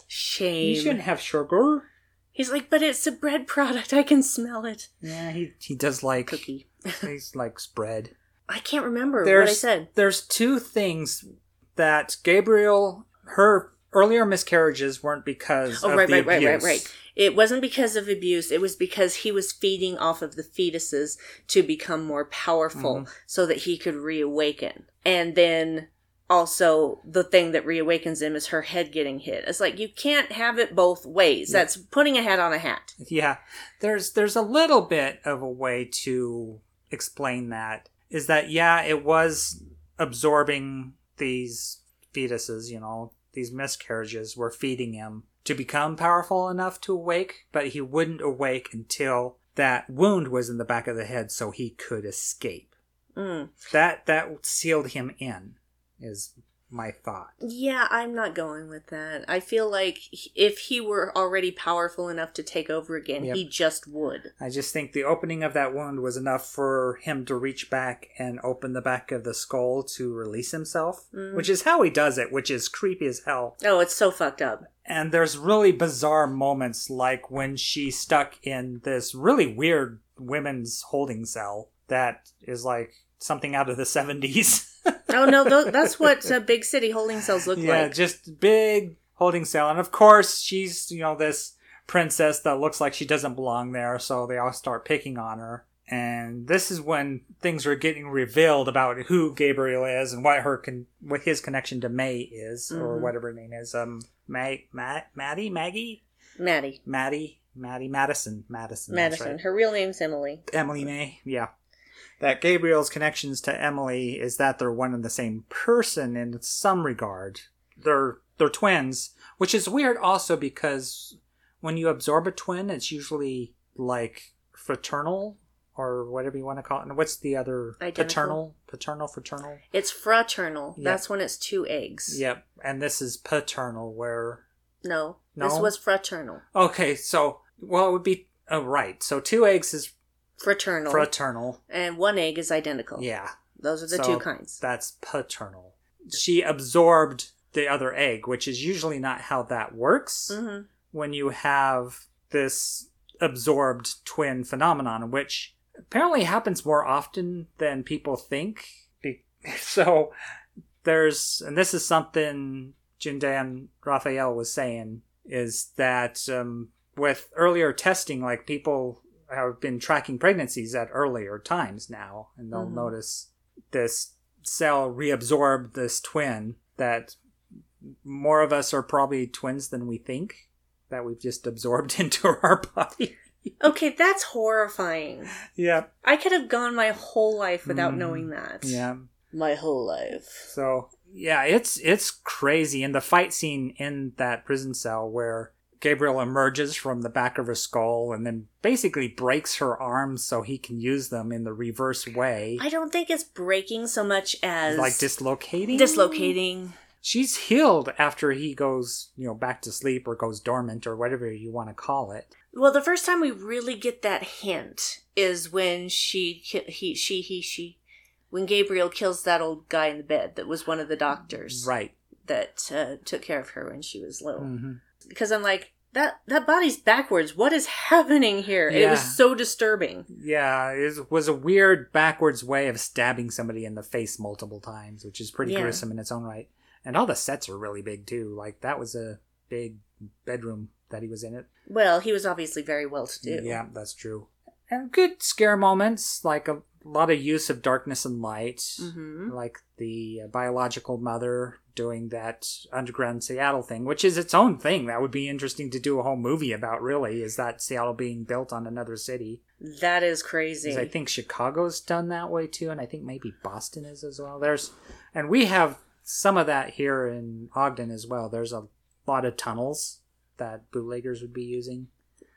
Speaker 2: Shame.
Speaker 1: You shouldn't have sugar.
Speaker 2: He's like, but it's a bread product. I can smell it.
Speaker 1: Yeah, he he does like
Speaker 2: Cookie.
Speaker 1: he's likes bread.
Speaker 2: I can't remember
Speaker 1: There's
Speaker 2: what I said.
Speaker 1: there's two things that Gabriel her earlier miscarriages weren't because
Speaker 2: Oh,
Speaker 1: of
Speaker 2: right,
Speaker 1: the
Speaker 2: right, right, right,
Speaker 1: abuse.
Speaker 2: right. It wasn't because of abuse. It was because he was feeding off of the fetuses to become more powerful
Speaker 1: Mm-hmm.
Speaker 2: so that he could reawaken. And then also the thing that reawakens him is her head getting hit. It's like you can't have it both ways. That's putting a hat on a hat.
Speaker 1: Yeah, there's there's a little bit of a way to explain that. Is that yeah, it was absorbing these fetuses, you know, these miscarriages were feeding him to become powerful enough to awake, but he wouldn't awake until that wound was in the back of the head so he could escape.
Speaker 2: Mm.
Speaker 1: That that sealed him in is my thought.
Speaker 2: Yeah, I'm not going with that. I feel like if he were already powerful enough to take over again,
Speaker 1: Yep.
Speaker 2: he just would.
Speaker 1: I just think the opening of that wound was enough for him to reach back and open the back of the skull to release himself,
Speaker 2: Mm.
Speaker 1: which is how he does it, which is creepy as hell.
Speaker 2: Oh, it's so fucked up.
Speaker 1: And there's really bizarre moments like when she's stuck in this really weird women's holding cell that is like something out of the 70s.
Speaker 2: Oh no, tho- that's what uh, big city holding cells look
Speaker 1: yeah,
Speaker 2: like.
Speaker 1: Yeah, just big holding cell. And of course, she's, you know, this princess that looks like she doesn't belong there, so they all start picking on her. And this is when things are getting revealed about who Gabriel is and what her con- what his connection to May is, or
Speaker 2: Mhm.
Speaker 1: whatever her name is. Um, May, Matt, Maddie, Maggie,
Speaker 2: Maddie,
Speaker 1: Maddie, Maddie, Madison, Madison,
Speaker 2: Madison.
Speaker 1: right.
Speaker 2: Her real name's Emily.
Speaker 1: Emily May, yeah. That Gabriel's connections to Emily is that they're one and the same person in some regard. They're they're twins, which is weird also because when you absorb a twin, it's usually like fraternal or whatever you want to call it. And what's the other
Speaker 2: Identical.
Speaker 1: paternal? Paternal, fraternal.
Speaker 2: It's fraternal.
Speaker 1: Yeah.
Speaker 2: That's when it's two eggs.
Speaker 1: Yep. And this is paternal, where
Speaker 2: No, this was fraternal.
Speaker 1: okay, so well, it would be oh, right. So two eggs is
Speaker 2: Fraternal.
Speaker 1: fraternal.
Speaker 2: and one egg is identical.
Speaker 1: Yeah.
Speaker 2: Those are the
Speaker 1: So
Speaker 2: two kinds.
Speaker 1: That's paternal. She absorbed the other egg, which is usually not how that works
Speaker 2: hmm
Speaker 1: when you have this absorbed twin phenomenon, which apparently happens more often than people think. So there's, and this is something June Diane Raphael was saying, is that um, with earlier testing, like people have been tracking pregnancies at earlier times now, and they'll
Speaker 2: Mhm.
Speaker 1: notice this cell reabsorb this twin that more of us are probably twins than we think that we've just absorbed into our body.
Speaker 2: Okay, that's horrifying.
Speaker 1: yeah.
Speaker 2: I could have gone my whole life without
Speaker 1: Mm,
Speaker 2: knowing that.
Speaker 1: Yeah.
Speaker 2: My whole life.
Speaker 1: So yeah, it's it's crazy. And the fight scene in that prison cell where Gabriel emerges from the back of her skull and then basically breaks her arms so he can use them in the reverse way.
Speaker 2: I don't think it's breaking so much as
Speaker 1: like dislocating.
Speaker 2: dislocating.
Speaker 1: She's healed after he goes, you know, back to sleep or goes dormant or whatever you want to call it.
Speaker 2: Well, the first time we really get that hint is when she, he, she, he, she, when Gabriel kills that old guy in the bed that was one of the doctors
Speaker 1: Right.
Speaker 2: that uh, took care of her when she was little.
Speaker 1: hmm
Speaker 2: Because I'm like, that that body's backwards. What is happening here? It was so disturbing.
Speaker 1: Yeah, it was a weird backwards way of stabbing somebody in the face multiple times, which is pretty
Speaker 2: Yeah.
Speaker 1: gruesome in its own right. And all the sets are really big too. Like that was a big bedroom that he was in it.
Speaker 2: Well, he was obviously very well to do.
Speaker 1: Yeah, that's true. And good scare moments, like a lot of use of darkness and light,
Speaker 2: hmm
Speaker 1: like the uh, biological mother doing that underground Seattle thing, which is its own thing. That would be interesting to do a whole movie about. Really, is that Seattle being built on another city?
Speaker 2: That is crazy.
Speaker 1: I think Chicago's done that way too, and I think maybe Boston is as well. There's, and we have some of that here in Ogden as well. There's a lot of tunnels that bootleggers would be using.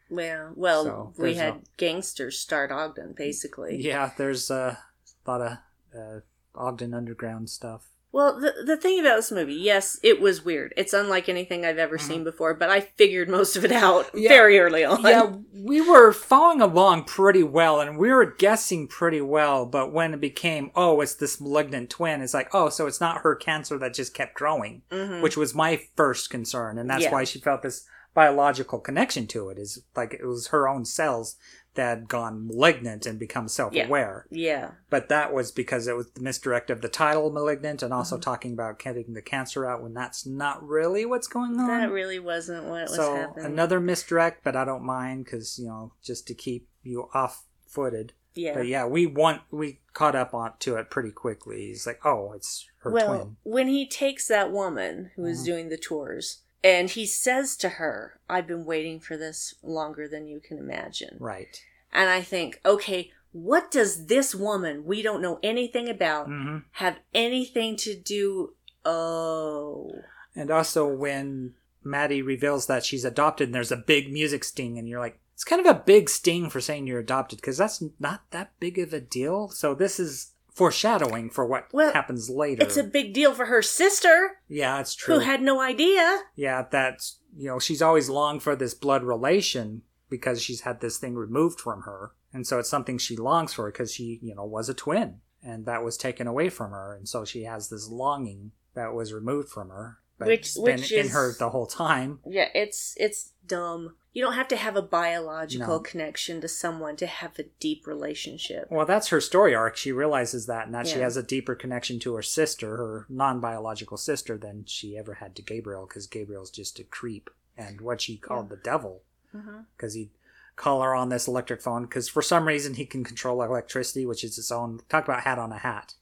Speaker 2: well, well,
Speaker 1: So,
Speaker 2: we had
Speaker 1: a-
Speaker 2: gangsters start Ogden, basically.
Speaker 1: Yeah, there's a lot of uh, Ogden underground stuff.
Speaker 2: Well, the the thing about this movie, yes, it was weird. It's unlike anything I've ever seen before, but I figured most of it out
Speaker 1: Mm-hmm. Yeah.
Speaker 2: very early on.
Speaker 1: yeah, we were following along pretty well and we were guessing pretty well, but when it became, oh, it's this malignant twin, it's like, oh, so it's not her cancer that just kept growing,
Speaker 2: Mhm.
Speaker 1: which was my first concern. And that's
Speaker 2: Yeah.
Speaker 1: why she felt this biological connection to it is like it was her own cells that had gone malignant and become self aware.
Speaker 2: Yeah. yeah.
Speaker 1: But that was because it was the misdirect of the title malignant and
Speaker 2: Mm-hmm.
Speaker 1: also talking about getting the cancer out when that's not really what's going on
Speaker 2: That really wasn't what was
Speaker 1: so
Speaker 2: happening.
Speaker 1: another misdirect, but I don't mind because you know just to keep you off-footed.
Speaker 2: yeah.
Speaker 1: But yeah, we want we caught up on to it pretty quickly. He's like, oh, it's her
Speaker 2: well,
Speaker 1: twin.
Speaker 2: when he takes that woman who is
Speaker 1: Mhm.
Speaker 2: doing the tours and he says to her, I've been waiting for this longer than you can imagine.
Speaker 1: Right.
Speaker 2: And I think, okay, what does this woman we don't know anything about
Speaker 1: hmm
Speaker 2: have anything to do? Oh.
Speaker 1: And also when Maddie reveals that she's adopted, and there's a big music sting, and you're like, it's kind of a big sting for saying you're adopted because that's not that big of a deal. So this is foreshadowing for what
Speaker 2: Well,
Speaker 1: happens later.
Speaker 2: It's a big deal for her sister,
Speaker 1: yeah, it's true.
Speaker 2: who had no idea.
Speaker 1: yeah, that's you know, she's always longed for this blood relation because she's had this thing removed from her. And so it's something she longs for because she, you know, was a twin and that was taken away from her. And so she has this longing that was removed from her.
Speaker 2: Which- which
Speaker 1: in
Speaker 2: is-
Speaker 1: her the whole time.
Speaker 2: Yeah, it's it's dumb. You don't have to have a biological
Speaker 1: No.
Speaker 2: connection to someone to have a deep relationship.
Speaker 1: Well, that's her story arc. She realizes that and that she has a deeper connection to her sister, her non biological sister, than she ever had to Gabriel because Gabriel's just a creep and what she called the devil.
Speaker 2: Mm-hmm.
Speaker 1: Because he'd call her on this electric phone because for some reason he can control electricity, which is its own. Talk about hat on a hat.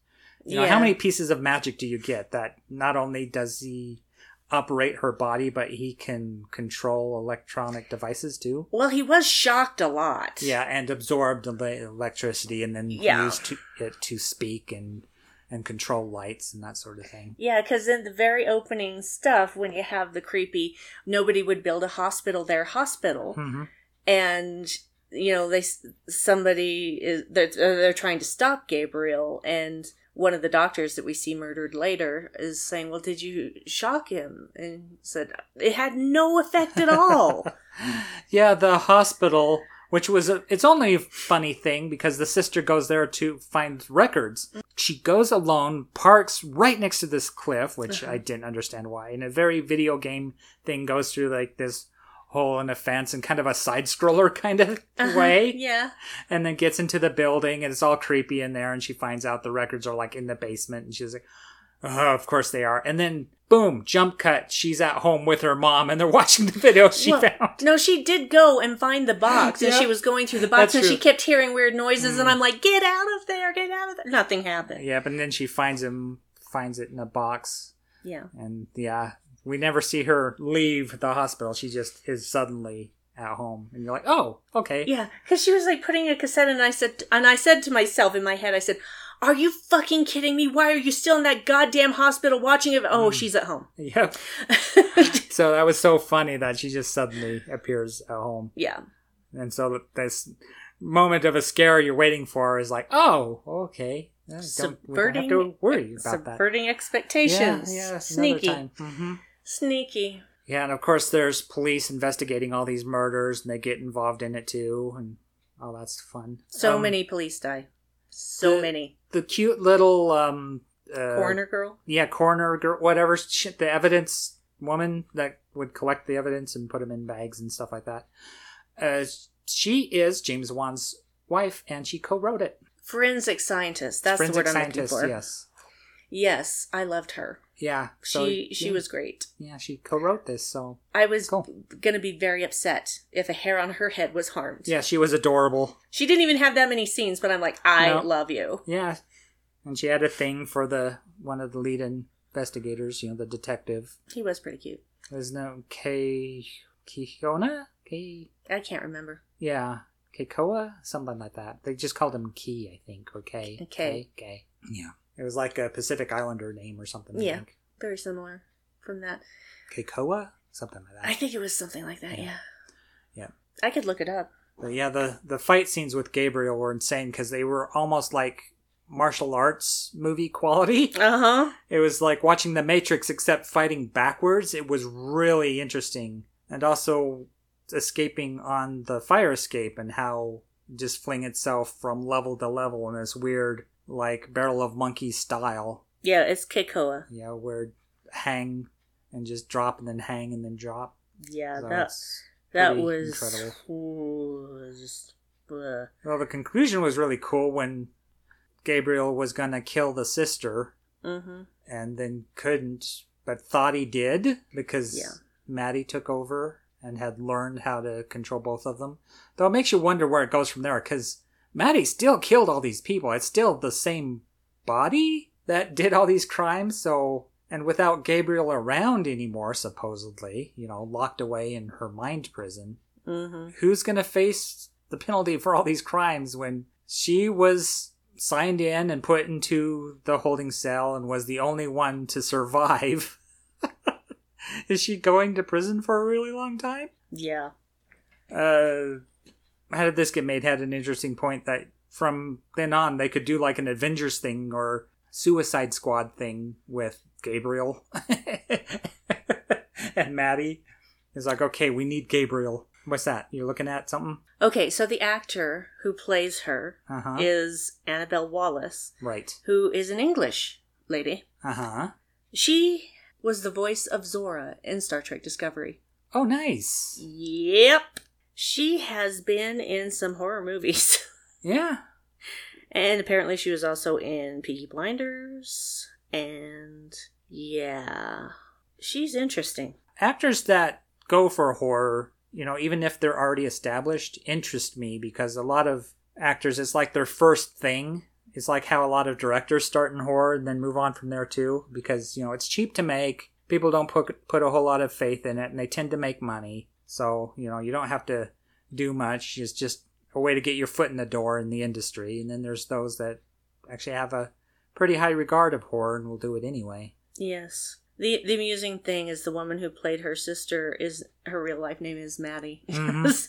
Speaker 1: You know,
Speaker 2: Yeah.
Speaker 1: how many pieces of magic do you get that not only does he operate her body, but he can control electronic devices too?
Speaker 2: Well, he was shocked a lot.
Speaker 1: Yeah, and absorbed the electricity and then
Speaker 2: Yeah.
Speaker 1: use to, it to speak and and control lights and that sort of thing.
Speaker 2: Yeah, because in the very opening stuff, when you have the creepy, nobody would build a hospital their hospital,
Speaker 1: hmm
Speaker 2: and you know they somebody is they're, they're trying to stop Gabriel, and one of the doctors that we see murdered later is saying, "Well, did you shock him?" And said it had no effect at all.
Speaker 1: Yeah, the hospital, which was a, it's only a funny thing because the sister goes there to find records. She goes alone, parks right next to this cliff, which uh-huh. I didn't understand why. And a very video game thing goes through like this hole in a fence and kind of a side scroller kind of
Speaker 2: Uh-huh,
Speaker 1: way,
Speaker 2: yeah.
Speaker 1: and then gets into the building and it's all creepy in there. And she finds out the records are like in the basement, and she's like, "Oh, of course they are." And then boom, jump cut. She's at home with her mom, and they're watching the video she
Speaker 2: Well,
Speaker 1: found.
Speaker 2: No, she did go and find the box, and
Speaker 1: Yeah.
Speaker 2: she was going through the box,
Speaker 1: That's
Speaker 2: and she
Speaker 1: true. Mm.
Speaker 2: kept hearing weird noises, and I'm like, "Get out of there! Get out of there!" Nothing happened.
Speaker 1: Yeah, but then she finds him, finds it in a box,
Speaker 2: Yeah.
Speaker 1: and yeah, we never see her leave the hospital. She just is suddenly at home, and you're like, oh, okay.
Speaker 2: Yeah, because she was like putting a cassette, and I said, and I said to myself in my head, I said, "Are you fucking kidding me? Why are you still in that goddamn hospital watching it?"
Speaker 1: Mm.
Speaker 2: Oh, she's at home.
Speaker 1: Yep. so that was so funny that she just suddenly appears at home,
Speaker 2: yeah,
Speaker 1: and so this moment of a scare you're waiting for is like, oh, okay. Yeah, don't, we don't have to worry about that.
Speaker 2: subverting expectations.
Speaker 1: Yeah, yeah,
Speaker 2: sneaky,
Speaker 1: hmm
Speaker 2: sneaky.
Speaker 1: Yeah, and of course there's police investigating all these murders, and they get involved in it too, and oh, that's fun.
Speaker 2: So
Speaker 1: Um,
Speaker 2: many police die. So
Speaker 1: the-
Speaker 2: many.
Speaker 1: the cute little um uh,
Speaker 2: Coroner girl.
Speaker 1: yeah coroner girl whatever the evidence woman that would collect the evidence and put them in bags and stuff like that uh she is james wan's wife and she co-wrote it
Speaker 2: Forensic scientist. That's
Speaker 1: Forensic
Speaker 2: the word I'm looking for.
Speaker 1: yes
Speaker 2: Yes, I loved her.
Speaker 1: Yeah so
Speaker 2: she she
Speaker 1: yeah,
Speaker 2: was great.
Speaker 1: yeah she co-wrote this so
Speaker 2: I was
Speaker 1: Cool.
Speaker 2: going to be very upset if a hair on her head was harmed.
Speaker 1: yeah she was adorable
Speaker 2: She didn't even have that many scenes, but I'm like, I
Speaker 1: No.
Speaker 2: love you.
Speaker 1: yeah and she had a thing for the one of the lead investigators you know the detective
Speaker 2: He was pretty cute.
Speaker 1: There's no K Kiona? K
Speaker 2: I can't remember.
Speaker 1: yeah. Kekoa? Something like that. They just called him Ki, I think, or K.
Speaker 2: K.
Speaker 1: K. K. Yeah. It was like a Pacific Islander name or something, I
Speaker 2: Yeah.
Speaker 1: think.
Speaker 2: Very similar from that.
Speaker 1: Kekoa? Something like that.
Speaker 2: I think it was something like that,
Speaker 1: Yeah.
Speaker 2: yeah.
Speaker 1: Yeah.
Speaker 2: I could look it up.
Speaker 1: But yeah, the, the fight scenes with Gabriel were insane because they were almost like martial arts movie quality.
Speaker 2: Uh huh.
Speaker 1: It was like watching The Matrix except fighting backwards. It was really interesting. And also escaping on the fire escape and how just fling itself from level to level in this weird like barrel of monkey style.
Speaker 2: Yeah, it's Kekoa.
Speaker 1: Yeah, where hang and just drop and then hang and then drop.
Speaker 2: Yeah,
Speaker 1: So
Speaker 2: that that was
Speaker 1: incredible.
Speaker 2: Ooh, just, uh,
Speaker 1: Well, the conclusion was really cool when Gabriel was gonna kill the sister
Speaker 2: mm-hmm.
Speaker 1: and then couldn't, but thought he did because
Speaker 2: Yeah.
Speaker 1: Maddie took over and had learned how to control both of them. Though it makes you wonder where it goes from there because Maddie still killed all these people. It's still the same body that did all these crimes, so. And without Gabriel around anymore, supposedly, you know, locked away in her mind prison,
Speaker 2: Mm-hmm.
Speaker 1: who's going to face the penalty for all these crimes when she was signed in and put into the holding cell and was the only one to survive? Is she going to prison for a really long time?
Speaker 2: Yeah.
Speaker 1: Uh, how did this get made? Had an interesting point that from then on they could do like an Avengers thing or Suicide Squad thing with Gabriel and Maddie. Is like, okay, we need Gabriel. What's that? You're looking at something?
Speaker 2: Okay, so the actor who plays her
Speaker 1: Uh huh.
Speaker 2: is Annabelle Wallis,
Speaker 1: Right.
Speaker 2: who is an English lady.
Speaker 1: Uh huh.
Speaker 2: She was the voice of Zora in Star Trek Discovery.
Speaker 1: Oh, nice.
Speaker 2: Yep. She has been in some horror movies.
Speaker 1: Yeah.
Speaker 2: and apparently she was also in Peaky Blinders. And yeah. She's interesting.
Speaker 1: Actors that go for horror, you know, even if they're already established, interest me because a lot of actors, it's like their first thing. It's like how a lot of directors start in horror and then move on from there too, because you know it's cheap to make. People don't put put a whole lot of faith in it, and they tend to make money. So you know you don't have to do much. It's just a way to get your foot in the door in the industry. And then there's those that actually have a pretty high regard of horror and will do it anyway.
Speaker 2: Yes. The the amusing thing is the woman who played her sister is her real life name is Maddie.
Speaker 1: Mhm.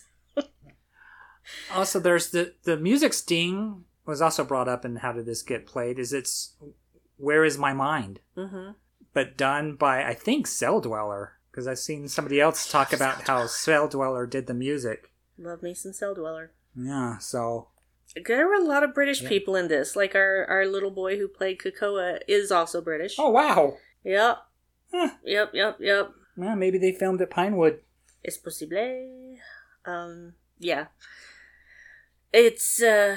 Speaker 1: Also, there's the the music sting was also brought up in how did this get played? Is it's where is my mind?
Speaker 2: hmm
Speaker 1: But done by I think Celldweller because I've seen somebody else talk about how Celldweller did the music.
Speaker 2: Love me some Celldweller.
Speaker 1: Yeah, so
Speaker 2: There were a lot of British
Speaker 1: Yeah.
Speaker 2: people in this. Like our, our little boy who played Kekoa is also British.
Speaker 1: oh wow,
Speaker 2: Yep.
Speaker 1: Huh.
Speaker 2: Yep, yep, yep.
Speaker 1: well maybe they filmed at Pinewood.
Speaker 2: Es posible. Um, yeah. It's, uh,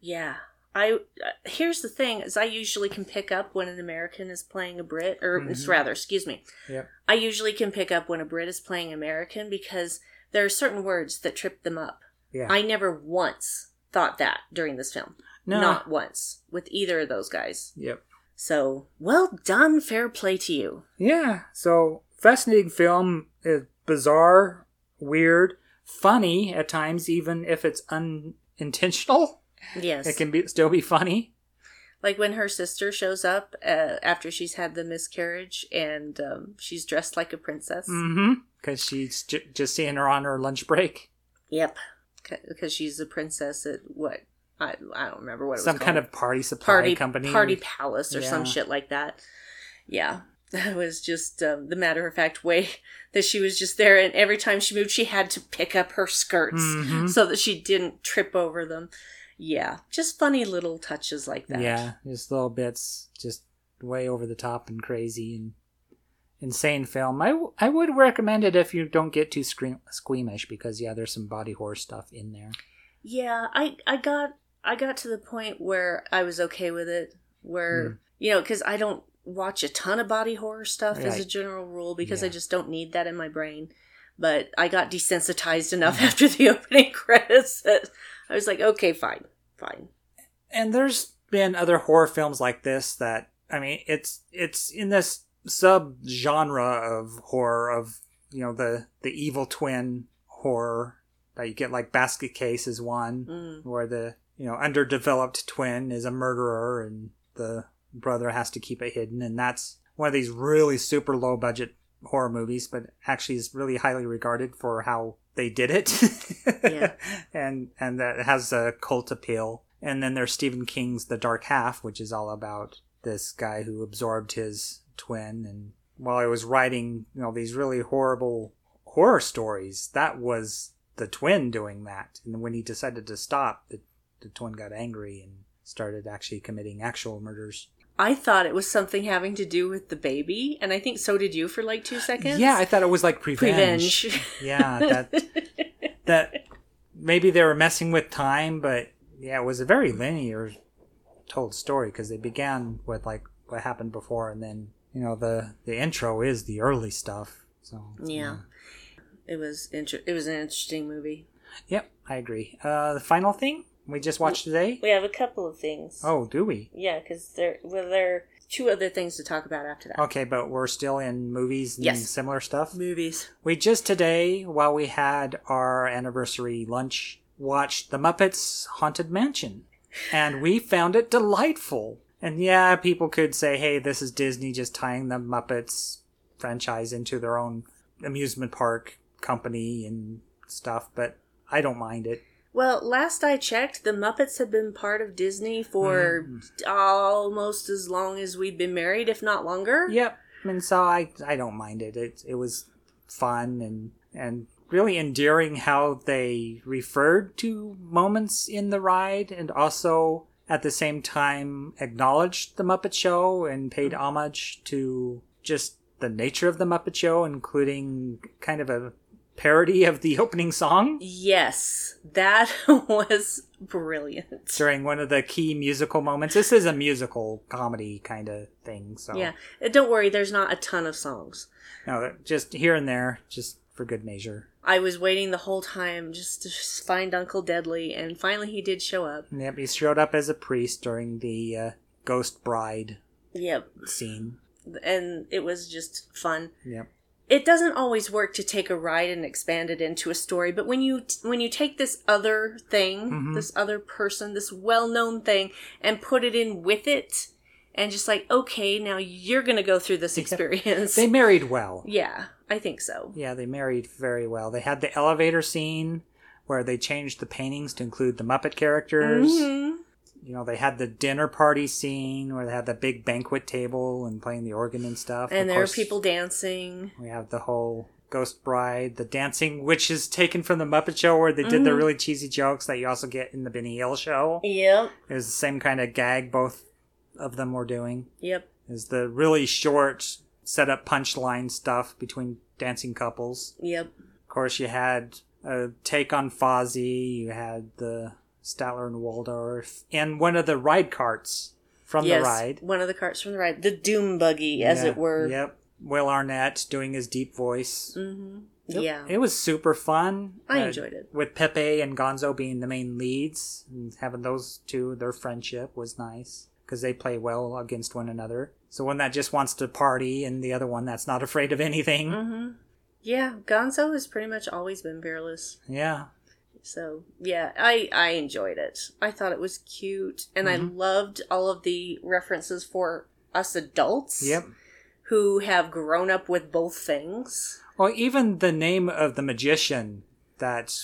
Speaker 2: yeah. I, uh, here's the thing is I usually can pick up when an American is playing a Brit, or
Speaker 1: Mhm.
Speaker 2: rather, excuse me.
Speaker 1: Yep.
Speaker 2: I usually can pick up when a Brit is playing American because there are certain words that trip them up.
Speaker 1: Yeah,
Speaker 2: I never once thought that during this film.
Speaker 1: no,
Speaker 2: Not once with either of those guys.
Speaker 1: yep.
Speaker 2: So, well done, fair play to you.
Speaker 1: Yeah, so fascinating film, is bizarre, weird, funny at times, even if it's unintentional.
Speaker 2: Yes.
Speaker 1: It can be still be funny.
Speaker 2: like when her sister shows up uh, after she's had the miscarriage and um, she's dressed like a princess.
Speaker 1: Mm-hmm. Because she's j- just seeing her on her lunch break.
Speaker 2: Yep. Because she's a princess at what? I, I don't remember what it
Speaker 1: Some kind of party supply
Speaker 2: party
Speaker 1: company.
Speaker 2: party palace or some shit like that. Yeah. That was just um, the matter of fact way that she was just there, and every time she moved, she had to pick up her skirts
Speaker 1: Mhm.
Speaker 2: so that she didn't trip over them. Yeah, just funny little touches like that.
Speaker 1: Yeah, just little bits, just way over the top and crazy and insane film. I, w- I would recommend it if you don't get too scream- squeamish because yeah, there's some body horror stuff in there.
Speaker 2: Yeah, I I got I got to the point where I was okay with it. Where
Speaker 1: Mm.
Speaker 2: you know, because I don't watch a ton of body horror stuff as a general rule because I just don't need that in my brain. But I got desensitized enough after the opening credits that I was like, okay, fine, fine.
Speaker 1: and there's been other horror films like this that I mean it's it's in this sub genre of horror of you know the the evil twin horror that you get like Basket Case is one
Speaker 2: Mm.
Speaker 1: where the you know underdeveloped twin is a murderer and the brother has to keep it hidden and that's one of these really super low budget horror movies but actually is really highly regarded for how they did it
Speaker 2: Yeah.
Speaker 1: and and that has a cult appeal And then there's Stephen King's The Dark Half, which is all about this guy who absorbed his twin. And while I was writing, you know, these really horrible horror stories, that was the twin doing that. And when he decided to stop, the, the twin got angry and started actually committing actual murders.
Speaker 2: I thought it was something having to do with the baby, and I think so did you for like two seconds.
Speaker 1: Yeah, I thought it was like revenge.
Speaker 2: Revenge.
Speaker 1: Yeah, that that maybe they were messing with time, but yeah, it was a very linear told story because they began with like what happened before, and then you know the the intro is the early stuff. So
Speaker 2: Yeah. It was inter- it was an interesting movie.
Speaker 1: Yep, I agree. Uh, the final thing we just watched today.
Speaker 2: We have a couple of things.
Speaker 1: Oh, do we?
Speaker 2: Yeah, because there well, there are two other things to talk about after that.
Speaker 1: Okay, but we're still in movies and
Speaker 2: Yes.
Speaker 1: similar stuff.
Speaker 2: Movies.
Speaker 1: We just today, while we had our anniversary lunch, watched The Muppets Haunted Mansion. And we found it delightful. And yeah, people could say, hey, this is Disney just tying the Muppets franchise into their own amusement park company and stuff, but I don't mind it.
Speaker 2: Well, last I checked, the Muppets had been part of Disney for mm. almost as long as we'd been married, if not longer.
Speaker 1: Yep. And so I, I don't mind it. It, it was fun and, and really endearing how they referred to moments in the ride and also at the same time acknowledged the Muppet Show and paid mm. homage to just the nature of the Muppet Show, including kind of a parody of the opening song
Speaker 2: Yes, that was brilliant.
Speaker 1: during one of the key musical moments. This is a musical comedy kind of thing, so
Speaker 2: Yeah, don't worry, there's not a ton of songs.
Speaker 1: no, just here and there, just for good measure.
Speaker 2: I was waiting the whole time just to find Uncle Deadly, and finally he did show up.
Speaker 1: Yep, he showed up as a priest during the uh, Ghost Bride
Speaker 2: Yep,
Speaker 1: scene.
Speaker 2: and it was just fun.
Speaker 1: Yep.
Speaker 2: It doesn't always work to take a ride and expand it into a story, but when you when you take this other thing,
Speaker 1: Mhm.
Speaker 2: this other person, this well-known thing, and put it in with it, and just like, okay, now you're gonna go through this experience.
Speaker 1: They married well.
Speaker 2: yeah, I think so.
Speaker 1: Yeah, they married very well. They had the elevator scene where they changed the paintings to include the Muppet characters.
Speaker 2: Mhm.
Speaker 1: You know, they had the dinner party scene where they had the big banquet table and playing the organ and stuff.
Speaker 2: And
Speaker 1: Of
Speaker 2: there are people dancing.
Speaker 1: We have the whole Ghost Bride, the dancing, which is taken from the Muppet Show, where they did the
Speaker 2: Mhm.
Speaker 1: really cheesy jokes that you also get in the Benny Hill show.
Speaker 2: Yep.
Speaker 1: It was the same kind of gag both of them were doing.
Speaker 2: Yep.
Speaker 1: Is the really short set up punchline stuff between dancing couples.
Speaker 2: Yep.
Speaker 1: Of course, you had a take on Fozzie. You had the Statler and Waldorf, and one of the ride carts from
Speaker 2: yes.
Speaker 1: the ride.
Speaker 2: One of the carts from the ride. The Doom Buggy, as it were.
Speaker 1: Yep. Will Arnett doing his deep voice.
Speaker 2: hmm
Speaker 1: Yep.
Speaker 2: Yeah.
Speaker 1: It was super fun.
Speaker 2: I
Speaker 1: Uh,
Speaker 2: enjoyed it.
Speaker 1: With Pepe and Gonzo being the main leads, and having those two, their friendship was nice because they play well against one another. So one that just wants to party, and the other one that's not afraid of anything.
Speaker 2: hmm Yeah, Gonzo has pretty much always been fearless.
Speaker 1: Yeah.
Speaker 2: So yeah, I I enjoyed it. I thought it was cute, and I
Speaker 1: Mhm.
Speaker 2: loved all of the references for us adults.
Speaker 1: Yep.
Speaker 2: Who have grown up with both things.
Speaker 1: Well, even the name of the magician that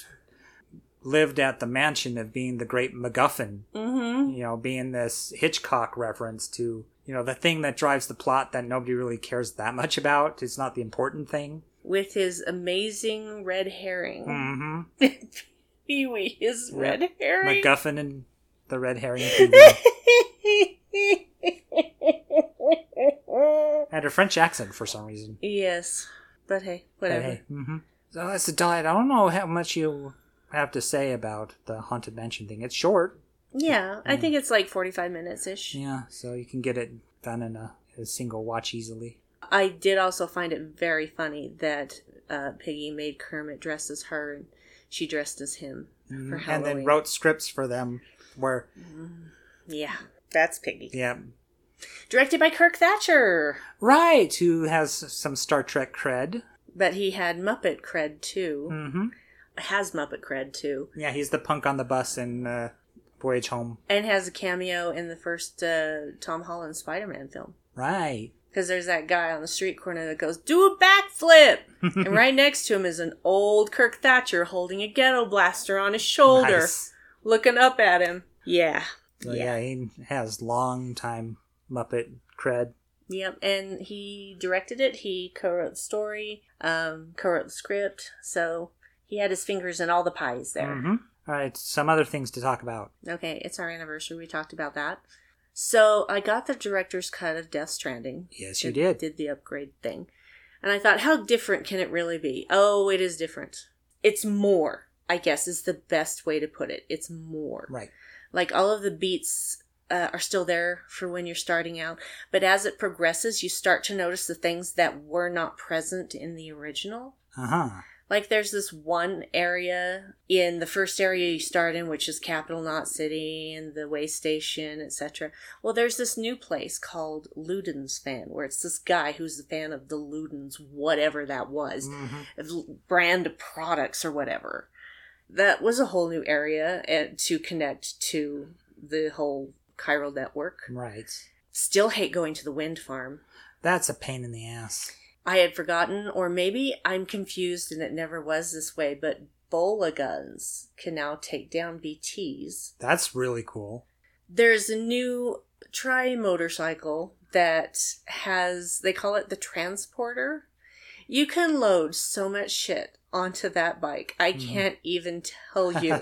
Speaker 1: lived at the mansion of being the great MacGuffin,
Speaker 2: Mm-hmm.
Speaker 1: you know, being this Hitchcock reference to, you know, the thing that drives the plot that nobody really cares that much about. It's not the important thing.
Speaker 2: With his amazing red herring.
Speaker 1: Mm-hmm.
Speaker 2: Pee Wee,
Speaker 1: Yep.
Speaker 2: red herring.
Speaker 1: MacGuffin and the red herring. TV. had a French accent for some reason.
Speaker 2: yes, but hey,
Speaker 1: But
Speaker 2: whatever.
Speaker 1: hey, hmm So that's the diet. I don't know how much you have to say about the haunted mansion thing. It's short.
Speaker 2: Yeah, I think it's like forty-five minutes ish.
Speaker 1: Yeah, so you can get it done in a, a single watch easily.
Speaker 2: I did also find it very funny that uh, Piggy made Kermit dress as her and she dressed as him for
Speaker 1: Mhm. and then wrote scripts for them where,
Speaker 2: Yeah, that's Piggy.
Speaker 1: yeah,
Speaker 2: Directed by Kirk Thatcher,
Speaker 1: right, who has some Star Trek cred.
Speaker 2: but he had Muppet cred too.
Speaker 1: hmm
Speaker 2: Has Muppet cred too,
Speaker 1: Yeah, he's the punk on the bus in uh, Voyage Home.
Speaker 2: and has a cameo in the first uh, Tom Holland Spider-Man film.
Speaker 1: Right.
Speaker 2: Because there's that guy on the street corner that goes, "Do a backflip," and right next to him is an old Kirk Thatcher holding a ghetto blaster on his shoulder,
Speaker 1: Nice.
Speaker 2: looking up at him. Yeah.
Speaker 1: So yeah, he has long time Muppet cred.
Speaker 2: Yep, and he directed it. He co-wrote the story, um, co-wrote the script. So he had his fingers in all the pies there.
Speaker 1: Mhm. All right, some other things to talk about.
Speaker 2: Okay, it's our anniversary. We talked about that. So I got the director's cut of Death Stranding.
Speaker 1: Yes, you
Speaker 2: It
Speaker 1: did.
Speaker 2: Did the upgrade thing. And I thought, how different can it really be? Oh, it is different. It's more, I guess, is the best way to put it. It's more.
Speaker 1: Right.
Speaker 2: Like all of the beats uh, are still there for when you're starting out, but as it progresses, you start to notice the things that were not present in the original.
Speaker 1: Uh huh.
Speaker 2: Like there's this one area in the first area you start in, which is Capital Knot City and the way station, etc. Well, there's this new place called Luden's Fan, where it's this guy who's a fan of the Luden's, whatever that was,
Speaker 1: Mhm.
Speaker 2: brand of products or whatever. That was a whole new area uh, to connect to the whole chiral network.
Speaker 1: Right.
Speaker 2: Still hate going to the wind farm.
Speaker 1: That's a pain in the ass.
Speaker 2: I had forgotten, or maybe I'm confused and it never was this way, but Bola guns can now take down BTs.
Speaker 1: That's really cool.
Speaker 2: There's a new tri motorcycle that has, they call it the transporter. You can load so much shit onto that bike. I
Speaker 1: Mhm.
Speaker 2: can't even tell you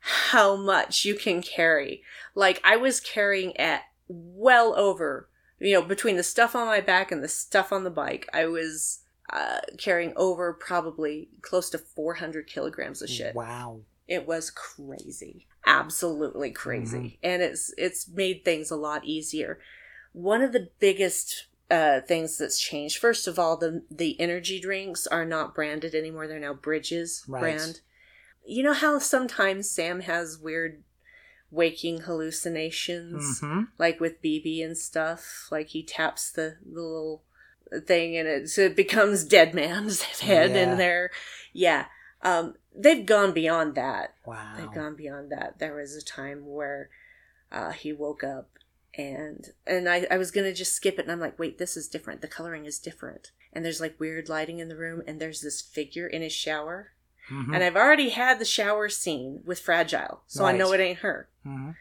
Speaker 2: how much you can carry. Like I was carrying at well over, you know, between the stuff on my back and the stuff on the bike, I was uh, carrying over probably close to 400 kilograms of shit.
Speaker 1: Wow.
Speaker 2: It was crazy, absolutely crazy, and it's it's made things a lot easier. One of the biggest uh, things that's changed, first of all, the the energy drinks are not branded anymore; they're now Bridges
Speaker 1: Right.
Speaker 2: brand. You know how sometimes Sam has weird waking hallucinations,
Speaker 1: hmm
Speaker 2: like with BB and stuff. Like he taps the, the little thing and it, so it becomes Dead Man's head
Speaker 1: Yeah.
Speaker 2: in there. Yeah. Um, they've gone beyond that.
Speaker 1: Wow.
Speaker 2: They've gone beyond that. There was a time where uh, he woke up and and I, I was gonna just skip it and I'm like, wait, this is different. The coloring is different. And there's like weird lighting in the room and there's this figure in his shower.
Speaker 1: Mhm.
Speaker 2: And I've already had the shower scene with Fragile, so I know it ain't her.
Speaker 1: Mhm.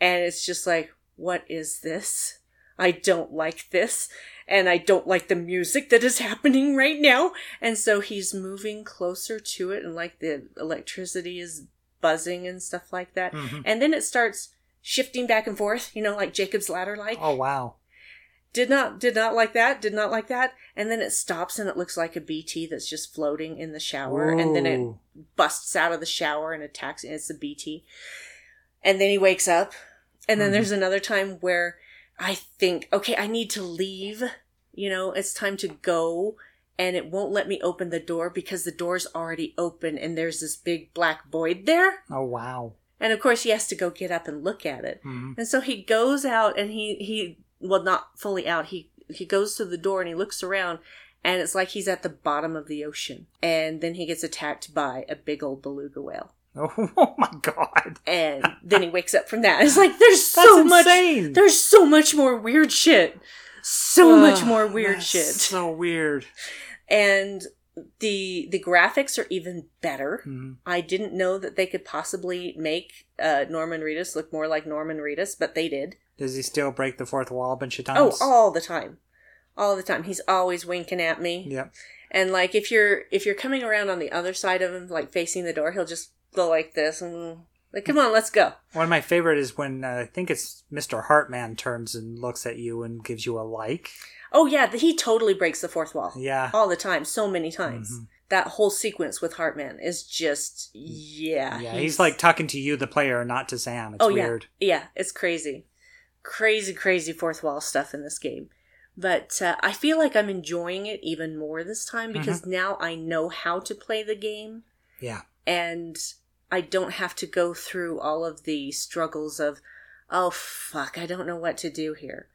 Speaker 2: And it's just like, what is this? I don't like this. And I don't like the music that is happening right now. And so he's moving closer to it, and like the electricity is buzzing and stuff like that.
Speaker 1: Mhm.
Speaker 2: And then it starts shifting back and forth, you know, like Jacob's ladder like.
Speaker 1: Oh wow.
Speaker 2: Did not did not like that, did not like that. And then it stops and it looks like a BT that's just floating in the shower. And then it busts out of the shower and attacks and it's a BT. And then he wakes up. And then
Speaker 1: Mhm.
Speaker 2: there's another time where I think, okay, I need to leave. You know, it's time to go. And it won't let me open the door because the door's already open and there's this big black void there.
Speaker 1: Oh wow.
Speaker 2: And of course he has to go get up and look at it.
Speaker 1: Mhm.
Speaker 2: And so he goes out and he, he, well, not fully out. He, he goes to the door and he looks around and it's like he's at the bottom of the ocean. And then he gets attacked by a big old beluga whale.
Speaker 1: Oh, my god.
Speaker 2: And then he wakes up from that. It's like, there's so much, there's so much more weird shit. So much more weird shit.
Speaker 1: So weird.
Speaker 2: And the, the graphics are even better.
Speaker 1: Mhm.
Speaker 2: I didn't know that they could possibly make uh, Norman Reedus look more like Norman Reedus, but they did.
Speaker 1: Does he still break the fourth wall a bunch of times?
Speaker 2: Oh, all the time. All the time. He's always winking at me.
Speaker 1: Yep.
Speaker 2: And like if you're if you're coming around on the other side of him, like facing the door, he'll just go like this and like, come on, let's go.
Speaker 1: One of my favorite is when uh, I think it's Mr. Heartman turns and looks at you and gives you a like.
Speaker 2: Oh yeah, he totally breaks the fourth wall.
Speaker 1: Yeah.
Speaker 2: All the time, so many times.
Speaker 1: Mhm.
Speaker 2: That whole sequence with Heartman is just yeah.
Speaker 1: Yeah, he's, like talking to you, the player, not to Sam. It's
Speaker 2: oh
Speaker 1: weird.
Speaker 2: yeah, yeah, it's crazy, crazy, crazy fourth wall stuff in this game. But uh, I feel like I'm enjoying it even more this time because now I know how to play the game.
Speaker 1: Yeah.
Speaker 2: and I don't have to go through all of the struggles of, oh fuck, I don't know what to do here.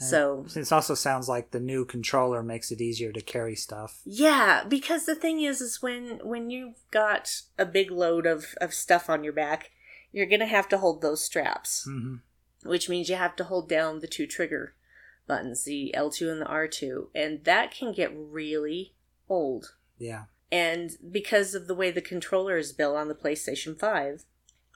Speaker 2: So
Speaker 1: It also sounds like the new controller makes it easier to carry stuff.
Speaker 2: yeah, because the thing is, is when when you've got a big load of of stuff on your back, you're gonna have to hold those straps,
Speaker 1: hmm
Speaker 2: which means you have to hold down the two trigger buttons, the L2 and the R2, and that can get really old.
Speaker 1: Yeah.
Speaker 2: And because of the way the controller is built on the PlayStation 5,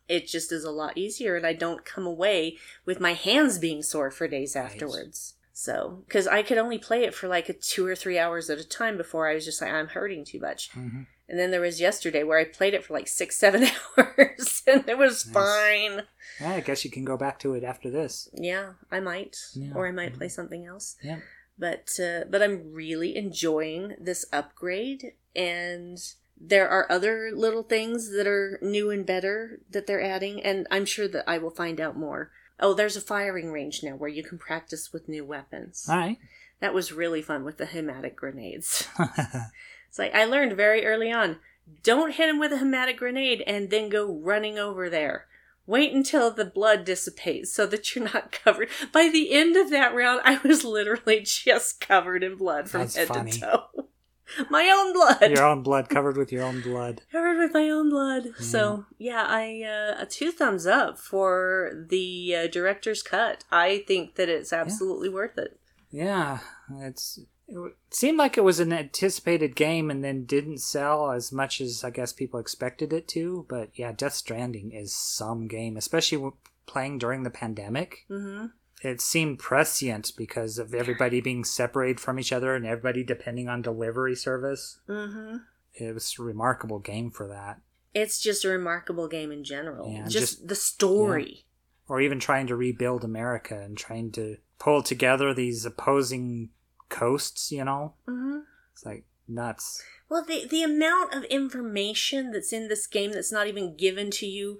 Speaker 2: it just is a lot easier and I don't come away with my hands being sore for days
Speaker 1: Right.
Speaker 2: afterwards. So, because I could only play it for like a two or three hours at a time before I was just like, I'm hurting too much.
Speaker 1: Mhm.
Speaker 2: And then there was yesterday where I played it for like six, seven hours and it was
Speaker 1: Nice.
Speaker 2: fine.
Speaker 1: Yeah, I guess you can go back to it after this.
Speaker 2: Yeah, I might,
Speaker 1: Yeah.
Speaker 2: or I might play something else.
Speaker 1: Yeah.
Speaker 2: But uh, but I'm really enjoying this upgrade, and there are other little things that are new and better that they're adding, and I'm sure that I will find out more. Oh, there's a firing range now where you can practice with new weapons.
Speaker 1: All right.
Speaker 2: That was really fun with the hematic grenades. It's like I learned very early on don't hit him with a hematic grenade and then go running over there. Wait until the blood dissipates so that you're not covered. By the end of that round, I was literally just covered in blood from
Speaker 1: That's
Speaker 2: head
Speaker 1: funny.
Speaker 2: to toe. My own blood.
Speaker 1: your own blood covered with your own blood.
Speaker 2: Covered with my own blood. So, yeah, I uh, a two thumbs up for the uh, director's cut. I think that it's absolutely worth it.
Speaker 1: Yeah, it's it seemed like it was an anticipated game and then didn't sell as much as I guess people expected it to. But yeah, Death Stranding is some game, especially playing during the pandemic.
Speaker 2: hmm
Speaker 1: It seemed prescient because of everybody being separated from each other and everybody depending on delivery service.
Speaker 2: hmm
Speaker 1: It was a remarkable game for that.
Speaker 2: It's just a remarkable game in general.
Speaker 1: Yeah,
Speaker 2: just,
Speaker 1: just-
Speaker 2: the story.
Speaker 1: Or even trying to rebuild America and trying to pull together these opposing coasts, you know?
Speaker 2: hmm
Speaker 1: It's like nuts.
Speaker 2: Well, the the amount of information that's in this game that's not even given to you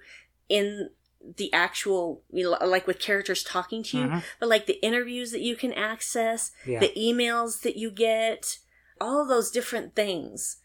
Speaker 2: in the actual, you know, like with characters talking to you,
Speaker 1: Mhm.
Speaker 2: but like the interviews that you can access,
Speaker 1: Yeah.
Speaker 2: the emails that you get, all of those different things,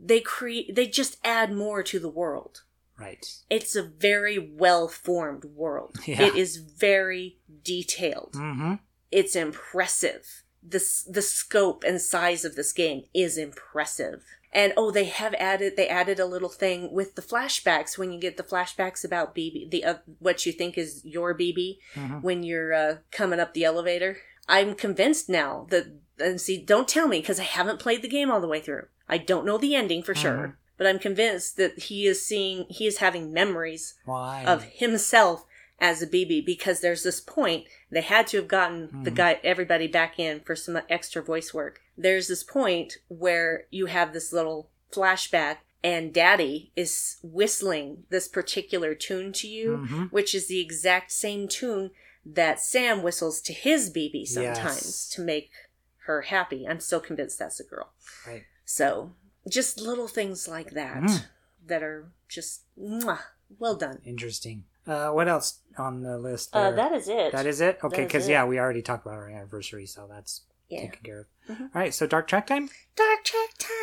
Speaker 2: they create, they just add more to the world.
Speaker 1: Right.
Speaker 2: It's a very well formed world.
Speaker 1: Yeah.
Speaker 2: It is very detailed.
Speaker 1: Mm-hmm.
Speaker 2: It's impressive. The, the scope and size of this game is impressive. And oh, they have added they added a little thing with the flashbacks when you get the flashbacks about BB the uh, what you think is your BB
Speaker 1: Mhm.
Speaker 2: when you're uh, coming up the elevator. I'm convinced now that and see don't tell me because I haven't played the game all the way through. I don't know the ending for sure,
Speaker 1: Mhm.
Speaker 2: but I'm convinced that he is seeing he is having memories
Speaker 1: Why?
Speaker 2: of himself as a BB because there's this point they had to have gotten the
Speaker 1: Mhm.
Speaker 2: guy everybody back in for some extra voice work. There's this point where you have this little flashback and daddy is whistling this particular tune to you
Speaker 1: Mhm.
Speaker 2: which is the exact same tune that Sam whistles to his BB sometimes
Speaker 1: Yes.
Speaker 2: to make her happy. I'm still convinced that's a girl.
Speaker 1: Right.
Speaker 2: So, just little things like that
Speaker 1: Mm.
Speaker 2: that are just mwah, well done.
Speaker 1: Interesting. Uh, what else on the list?
Speaker 2: Uh, that is it.
Speaker 1: that is it. Okay, because yeah, we already talked about our anniversary, so that's
Speaker 2: yeah.
Speaker 1: taken care of.
Speaker 2: Mhm.
Speaker 1: All right, so dark track time.
Speaker 2: Dark Track time.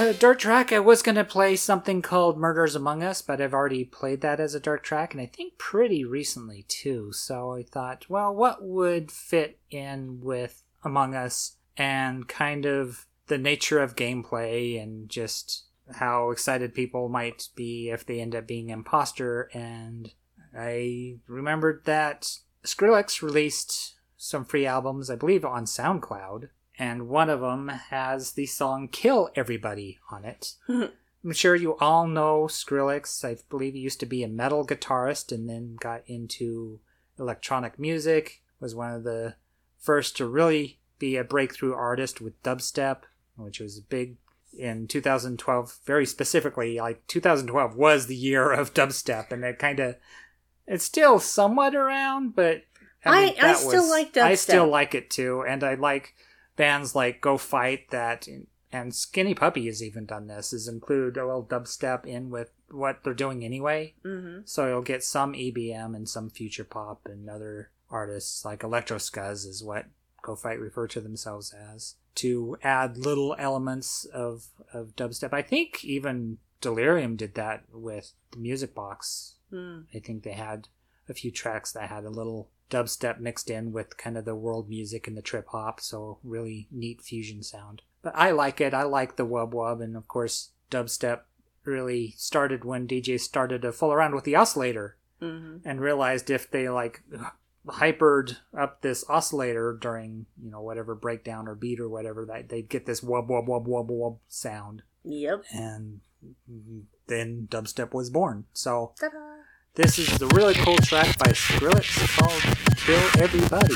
Speaker 1: Uh, dark track. I was gonna play something called Murders Among Us, but I've already played that as a dark track, and I think pretty recently too. So I thought, well, what would fit in with Among Us and kind of the nature of gameplay and just how excited people might be if they end up being imposter. And I remembered that Skrillex released some free albums, I believe, on SoundCloud, and one of them has the song Kill Everybody on it. Hmm. I'm sure you all know Skrillex. I believe he used to be a metal guitarist and then got into electronic music, was one of the first to really be a breakthrough artist with dubstep, which was big in 2012 very specifically like 2012 was the year of dubstep and it kind of it's still somewhat around but
Speaker 2: I- I
Speaker 1: that
Speaker 2: still like dubstep.
Speaker 1: I still like it too and I like bands like Go Fight that and Skinny Puppy has even done this is include a little dubstep in with what they're doing anyway
Speaker 2: Mm-hmm.
Speaker 1: so you'll get some EBM and some future pop and other artists like Electro Scuzz is what Go Fight refer to themselves as to add little elements of, of dubstep. I think even Delerium did that with the Music Box.
Speaker 2: Mm.
Speaker 1: I think they had a few tracks that had a little dubstep mixed in with kind of the world music and the trip hop, so really neat fusion sound. But I like it. I like the wub wub, and of course, dubstep really started when DJ started to fool around with the oscillator
Speaker 2: hmm
Speaker 1: and realized if they like hypered up this oscillator during you know whatever breakdown or beat or whatever that they'd get this wub wub wub wub wub sound
Speaker 2: Yep.
Speaker 1: and then dubstep was born so
Speaker 2: Ta-da.
Speaker 1: This is the really cool track by Skrillex called Kill Everybody.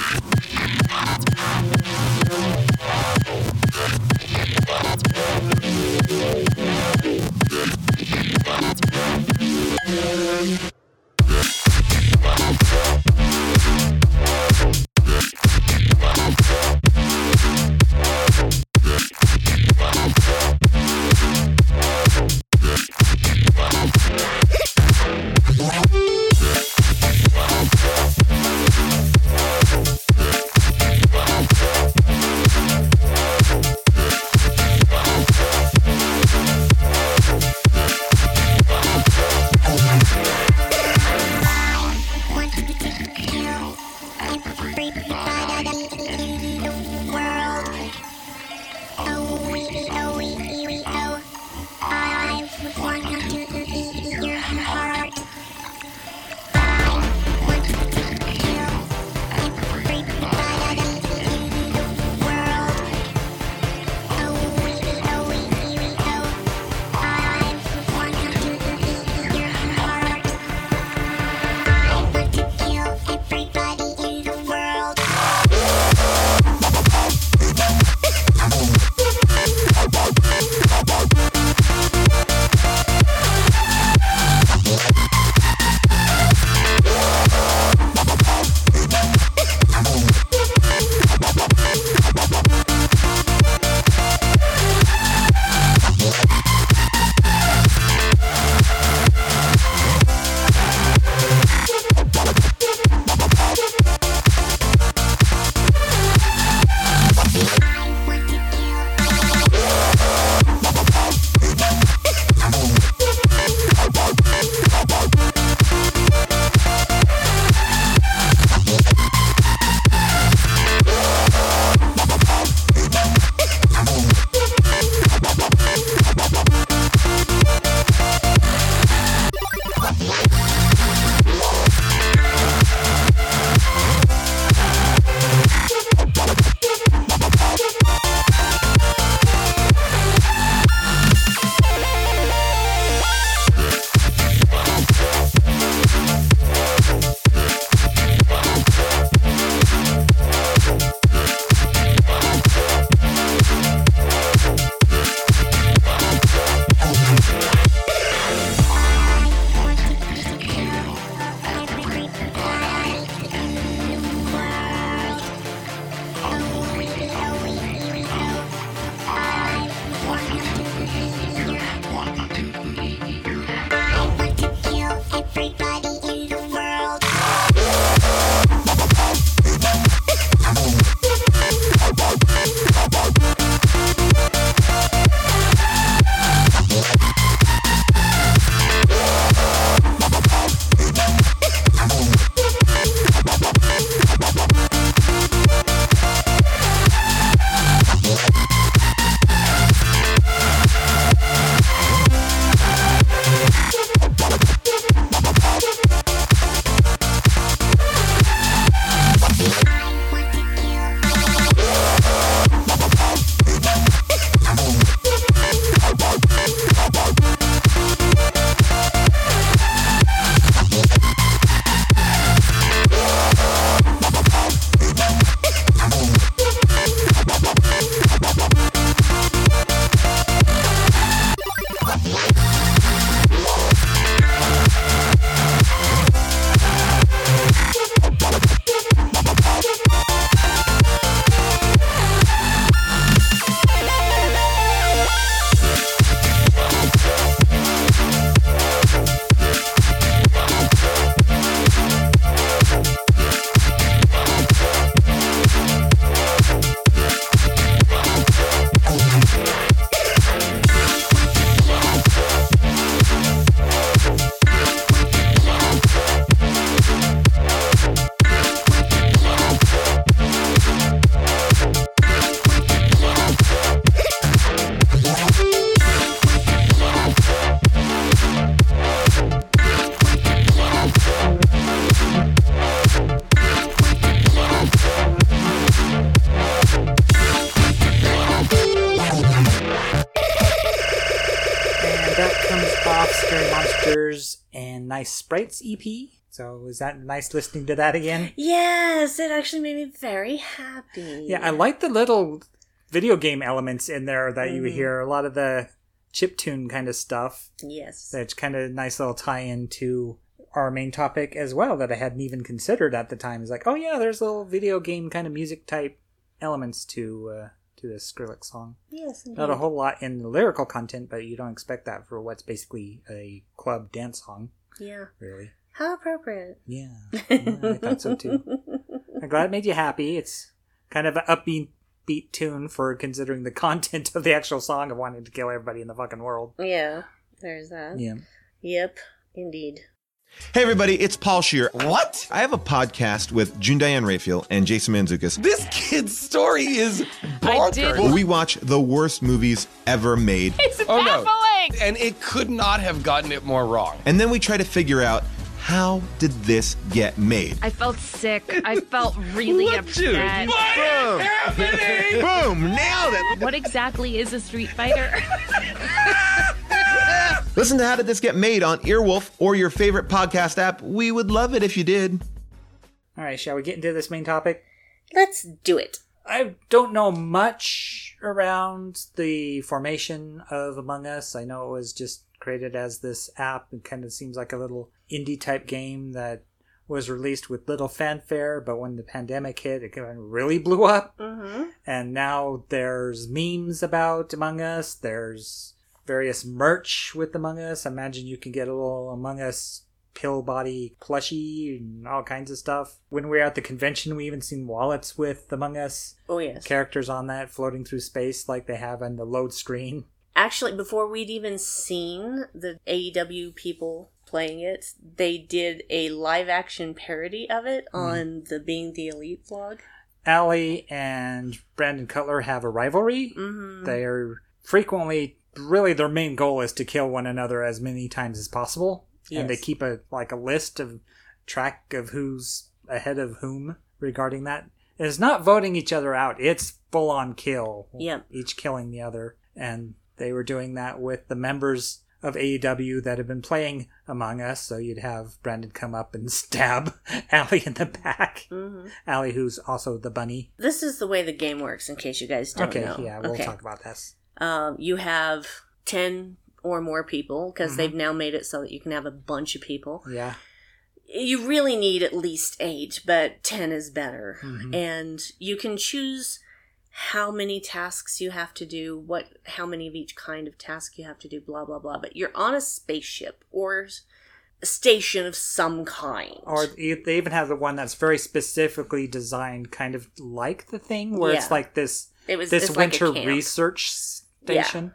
Speaker 1: And Nice Sprites EP. So is that nice listening to that again?
Speaker 2: Yes, it actually made me very happy.
Speaker 1: Yeah, I like the little video game elements in there that you
Speaker 2: Mhm.
Speaker 1: hear. A lot of the chip tune kind of stuff.
Speaker 2: Yes.
Speaker 1: That's kind of nice little tie in to our main topic as well that I hadn't even considered at the time. It's like, oh yeah, there's little video game kind of music type elements to uh, to this Skrillex song.
Speaker 2: Yes, indeed.
Speaker 1: Not a whole lot in the lyrical content, but you don't expect that for what's basically a club dance song,
Speaker 2: Yeah.
Speaker 1: really.
Speaker 2: How appropriate.
Speaker 1: Yeah, yeah I thought so too. I'm glad it made you happy. It's kind of an upbeat beat tune for considering the content of the actual song of wanting to kill everybody in the fucking world.
Speaker 2: Yeah, there's that.
Speaker 1: Yeah.
Speaker 2: Yep, indeed.
Speaker 3: Hey everybody, it's Paul Scheer. What? I have a podcast with June Diane Raphael and Jason Mantzoukas.
Speaker 4: This kid's story is
Speaker 5: I did-
Speaker 4: bonkers.
Speaker 3: We watch the worst movies ever made,
Speaker 5: It's
Speaker 4: Oh no.
Speaker 5: baffling.
Speaker 4: And it could not have gotten it more wrong.
Speaker 3: and then we try to figure out how did this get made.
Speaker 5: I felt sick. I felt really upset.
Speaker 3: Boom! Nailed it!
Speaker 5: What exactly is a Street Fighter?
Speaker 3: Listen to How Did This Get Made on Earwolf or your favorite podcast app. We would love it if you did.
Speaker 1: All right, shall we get into this main topic?
Speaker 2: Let's do it.
Speaker 1: I don't know much around the formation of Among Us. I know it was just created as this app. It kind of seems like a little indie type game that was released with little fanfare, but when the pandemic hit, it kind of really blew up.
Speaker 2: Mm-hmm.
Speaker 1: And now there's memes about Among Us. There's various merch with Among Us. I imagine you can get a little Among Us pill body plushie and all kinds of stuff. When we were at the convention, we even seen wallets with Among Us
Speaker 2: Oh, yes.
Speaker 1: characters on that floating through space like they have on the load screen.
Speaker 2: Actually, before we'd even seen the AEW people playing it, they did a live action parody of it on the Being the Elite vlog.
Speaker 1: Allie and Brandon Cutler have a rivalry.
Speaker 2: Mm-hmm.
Speaker 1: They are frequently really their main goal is to kill one another as many times as possible. And they keep a like a list of track of who's ahead of whom regarding that. It's not voting each other out, it's full on kill.
Speaker 2: Yep.
Speaker 1: Each killing the other. And they were doing that with the members of AEW that have been playing Among Us. So you'd have Brandon come up and stab Allie in the back.
Speaker 2: Mm-hmm.
Speaker 1: Allie, who's also the bunny.
Speaker 2: This is the way the game works, in case you guys don't
Speaker 1: okay,
Speaker 2: know.
Speaker 1: yeah, we'll
Speaker 2: okay.
Speaker 1: talk about this.
Speaker 2: Um, you have 10 or more people, because
Speaker 1: Mm-hmm.
Speaker 2: they've now made it so that you can have a bunch of people.
Speaker 1: Yeah.
Speaker 2: you really need at least eight, but 10 is better.
Speaker 1: Mhm.
Speaker 2: And you can choose how many tasks you have to do, what how many of each kind of task you have to do, blah blah blah. But you're on a spaceship or a station of some kind.
Speaker 1: Or they even have the one that's very specifically designed, kind of like the thing, where it's like this
Speaker 2: it was
Speaker 1: this
Speaker 2: it's like
Speaker 1: winter research station,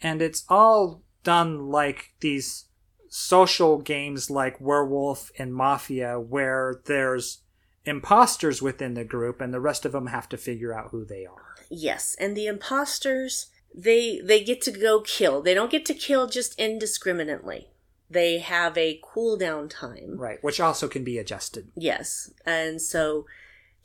Speaker 1: and it's all done like these social games like Werewolf and Mafia, where there's imposters within the group, and the rest of them have to figure out who they are.
Speaker 2: Yes, and the imposters they they get to go kill. They don't get to kill just indiscriminately. They have a cooldown time.
Speaker 1: Right, which also can be adjusted.
Speaker 2: Yes. And so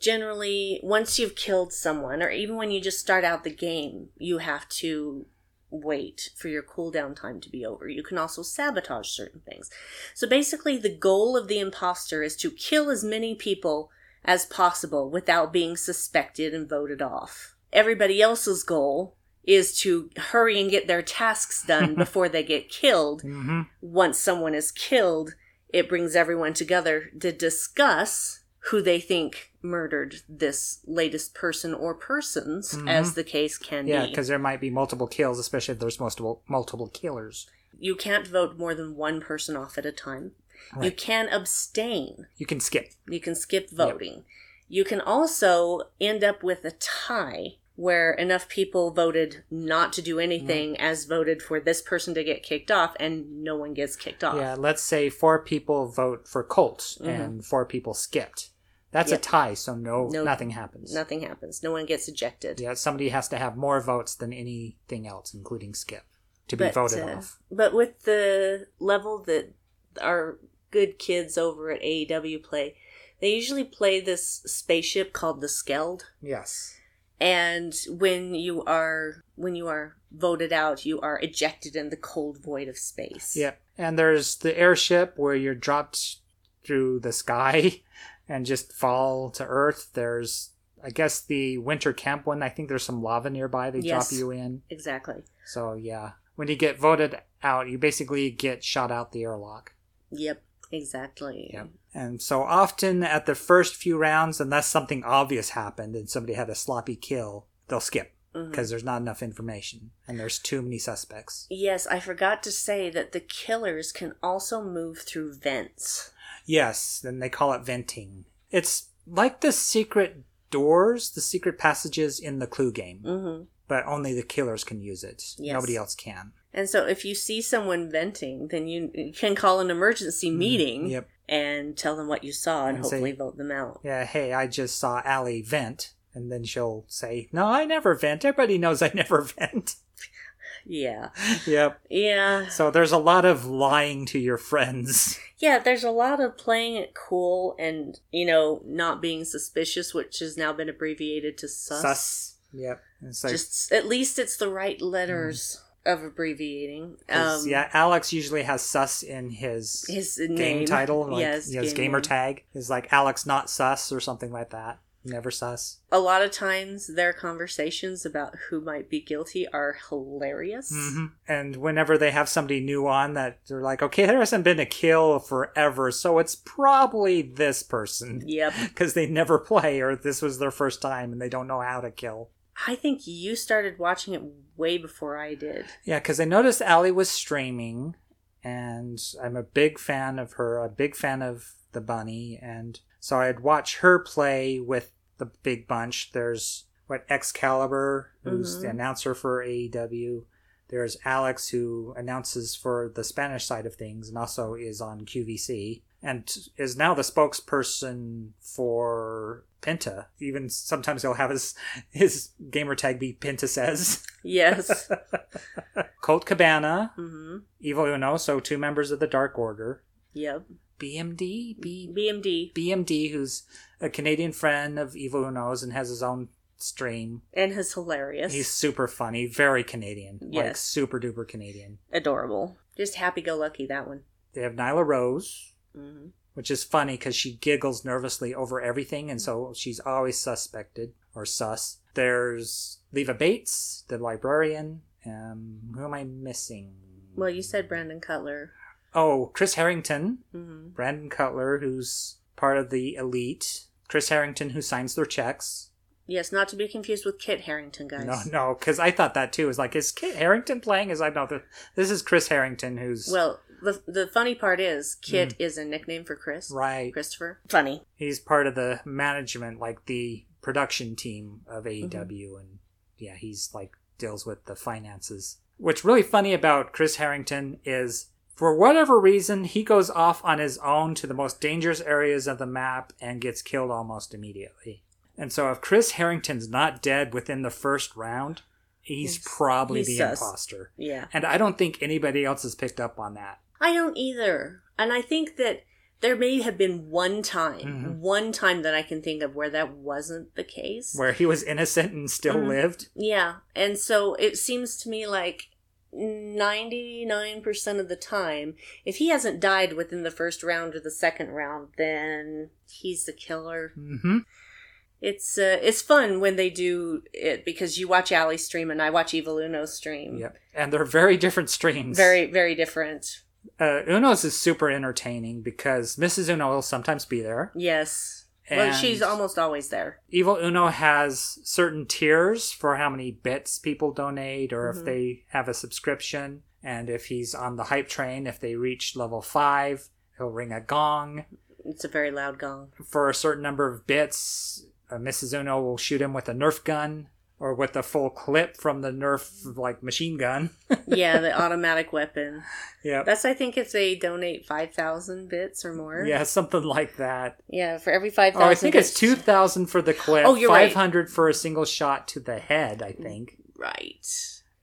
Speaker 2: generally once you've killed someone or even when you just start out the game, you have to wait for your cooldown time to be over. You can also sabotage certain things. So basically the goal of the imposter is to kill as many people as possible without being suspected and voted off. Everybody else's goal is to hurry and get their tasks done before they get killed
Speaker 1: hmm
Speaker 2: once someone is killed, it brings everyone together to discuss who they think murdered this latest person or persons, as mm-hmm. the case can
Speaker 1: Yeah,
Speaker 2: be.
Speaker 1: Yeah, because there might be multiple kills, especially if there's multiple multiple killers.
Speaker 2: You can't vote more than one person off at a time. You can abstain.
Speaker 1: You can skip.
Speaker 2: You can skip voting. You can also end up with a tie where enough people voted not to do anything as voted for this person to get kicked off and no one gets kicked off.
Speaker 1: Yeah, let's say four people vote for Colts
Speaker 2: Mhm.
Speaker 1: and four people skipped. That's
Speaker 2: Yep.
Speaker 1: a tie, so no,
Speaker 2: No-
Speaker 1: nothing happens.
Speaker 2: Nothing happens. No one gets ejected.
Speaker 1: Yeah, somebody has to have more votes than anything else, including skip, to be voted
Speaker 2: uh,
Speaker 1: off.
Speaker 2: But with the level that our good kids over at AEW play, they usually play this spaceship called the Skeld.
Speaker 1: Yes.
Speaker 2: And when you are when you are voted out, you are ejected in the cold void of space.
Speaker 1: Yep. And there's the airship where you're dropped through the sky and just fall to Earth. There's, I guess, the winter camp one. I think there's some lava nearby. They
Speaker 2: Yes.
Speaker 1: drop you in.
Speaker 2: Exactly.
Speaker 1: So yeah, when you get voted out, you basically get shot out the airlock.
Speaker 2: Yep. Exactly.
Speaker 1: Yep. And so often at the first few rounds, unless something obvious happened and somebody had a sloppy kill, they'll skip because there's not enough information and there's too many suspects.
Speaker 2: Yes, I forgot to say that the killers can also move through vents.
Speaker 1: Yes, then they call it venting. It's like the secret doors, the secret passages in the clue game,
Speaker 2: hmm
Speaker 1: but only the killers can use it.
Speaker 2: Yes.
Speaker 1: Nobody else can.
Speaker 2: And so if you see someone venting, then you can call an emergency meeting
Speaker 1: Mm-hmm. Yep.
Speaker 2: And tell them what you saw and,
Speaker 1: And say-
Speaker 2: hopefully vote them out.
Speaker 1: Yeah, hey, I just saw Allie vent. And then she'll say, No, I never vent. Everybody knows I never vent.
Speaker 2: Yeah.
Speaker 1: yep.
Speaker 2: Yeah.
Speaker 1: So there's a lot of lying to your friends.
Speaker 2: Yeah, there's a lot of playing it cool and, you know, not being suspicious, which has now been abbreviated to sus.
Speaker 1: Sus. Yep. Like,
Speaker 2: Just at least it's the right letters mm. Of abbreviating. Um,
Speaker 1: yeah, Alex usually has sus in his,
Speaker 2: his
Speaker 1: game
Speaker 2: name.
Speaker 1: title. Like,
Speaker 2: yes,
Speaker 1: His
Speaker 2: game
Speaker 1: gamer
Speaker 2: name.
Speaker 1: tag is like Alex not sus or something like that. Never sus.
Speaker 2: A lot of times their conversations about who might be guilty are hilarious.
Speaker 1: hmm And whenever they have somebody new on that they're like, okay, there hasn't been a kill forever, so it's probably this person.
Speaker 2: Yep.
Speaker 1: Because they never play or this was their first time and they don't know how to kill.
Speaker 2: I think you started watching it way before I did.
Speaker 1: Yeah, because I noticed Allie was streaming, and I'm a big fan of her, a big fan of the bunny, and so I'd watch her play with the big bunch. There's what Excalibur, who's the
Speaker 2: Mhm.
Speaker 1: announcer for AEW. There's Alex, who announces for the Spanish side of things and also is on QVC, and is now the spokesperson for Penta. Even sometimes he'll have his his gamer tag be Penta says.
Speaker 2: Yes.
Speaker 1: Colt Cabana,
Speaker 2: hmm
Speaker 1: Evil Uno, so two members of the Dark Order.
Speaker 2: Yep.
Speaker 1: BMD, B,
Speaker 2: BMD
Speaker 1: BMD, who's a Canadian friend of Evil Uno's and has his own stream.
Speaker 2: and his hilarious.
Speaker 1: He's super funny, very Canadian, like
Speaker 2: Yes.
Speaker 1: super duper Canadian.
Speaker 2: adorable. Just happy go lucky that one.
Speaker 1: They have Nyla Rose,
Speaker 2: hmm
Speaker 1: which is funny because she giggles nervously over everything, and so she's always suspected or sus. There's Leva Bates, the librarian. Um, who am I missing?
Speaker 2: Well, you said Brandon Cutler.
Speaker 1: Oh, Chris Harrington.
Speaker 2: hmm
Speaker 1: Brandon Cutler, who's part of the elite. Chris Harrington, who signs their checks.
Speaker 2: Yes, not to be confused with Kit Harington, guys.
Speaker 1: No, no, because I thought that too. Is like, is Kit Harington playing? Is I know this is Chris Harrington, who's
Speaker 2: Well, the the funny part is Kit is a nickname for Chris.
Speaker 1: Mm. right.
Speaker 2: Christopher. Funny.
Speaker 1: He's part of the management, like the production team of AEW,
Speaker 2: Mm-hmm.
Speaker 1: and yeah, he's like deals with the finances. What's really funny about Chris Harrington is. For whatever reason, he goes off on his own to the most dangerous areas of the map and gets killed almost immediately. And so, if Chris Harrington's not dead within the first round, he's,
Speaker 2: He's-
Speaker 1: probably
Speaker 2: he's
Speaker 1: the
Speaker 2: sus.
Speaker 1: imposter.
Speaker 2: Yeah.
Speaker 1: And I don't think anybody else has picked up on that.
Speaker 2: I don't either. And I think that there may have been one time,
Speaker 1: Mhm.
Speaker 2: one time that I can think of where that wasn't the case.
Speaker 1: Where he was innocent and still
Speaker 2: Mhm.
Speaker 1: lived.
Speaker 2: Yeah. And so it seems to me like 99% of the time, if he hasn't died within the first round or the second round, then he's the killer.
Speaker 1: hmm
Speaker 2: It's uh, it's fun when they do it because you watch Allie stream and I watch Evil Uno stream.
Speaker 1: Yep. And they're very different streams.
Speaker 2: Very, very different.
Speaker 1: Uh, Uno's is super entertaining because Mrs. Uno will sometimes be there.
Speaker 2: Yes. well, she's almost always there.
Speaker 1: Evil Uno has certain tiers for how many bits people donate or
Speaker 2: Mhm.
Speaker 1: if they have a subscription. And if he's on the hype train, if they reach level 5, he'll ring a gong.
Speaker 2: It's a very loud gong.
Speaker 1: For a certain number of bits, uh, Mrs. Uno will shoot him with a Nerf gun or with a full clip from the Nerf like machine gun.
Speaker 2: Yeah, the automatic weapon.
Speaker 1: yeah.
Speaker 2: That's I think if they donate five thousand bits or more.
Speaker 1: Yeah, something like that.
Speaker 2: Yeah, for every oh, five
Speaker 1: Oh,
Speaker 2: thousand.
Speaker 1: I think it's 2000 for the clip,
Speaker 2: Oh, you're right.
Speaker 1: 500 for a single shot to the head, I think.
Speaker 2: Right.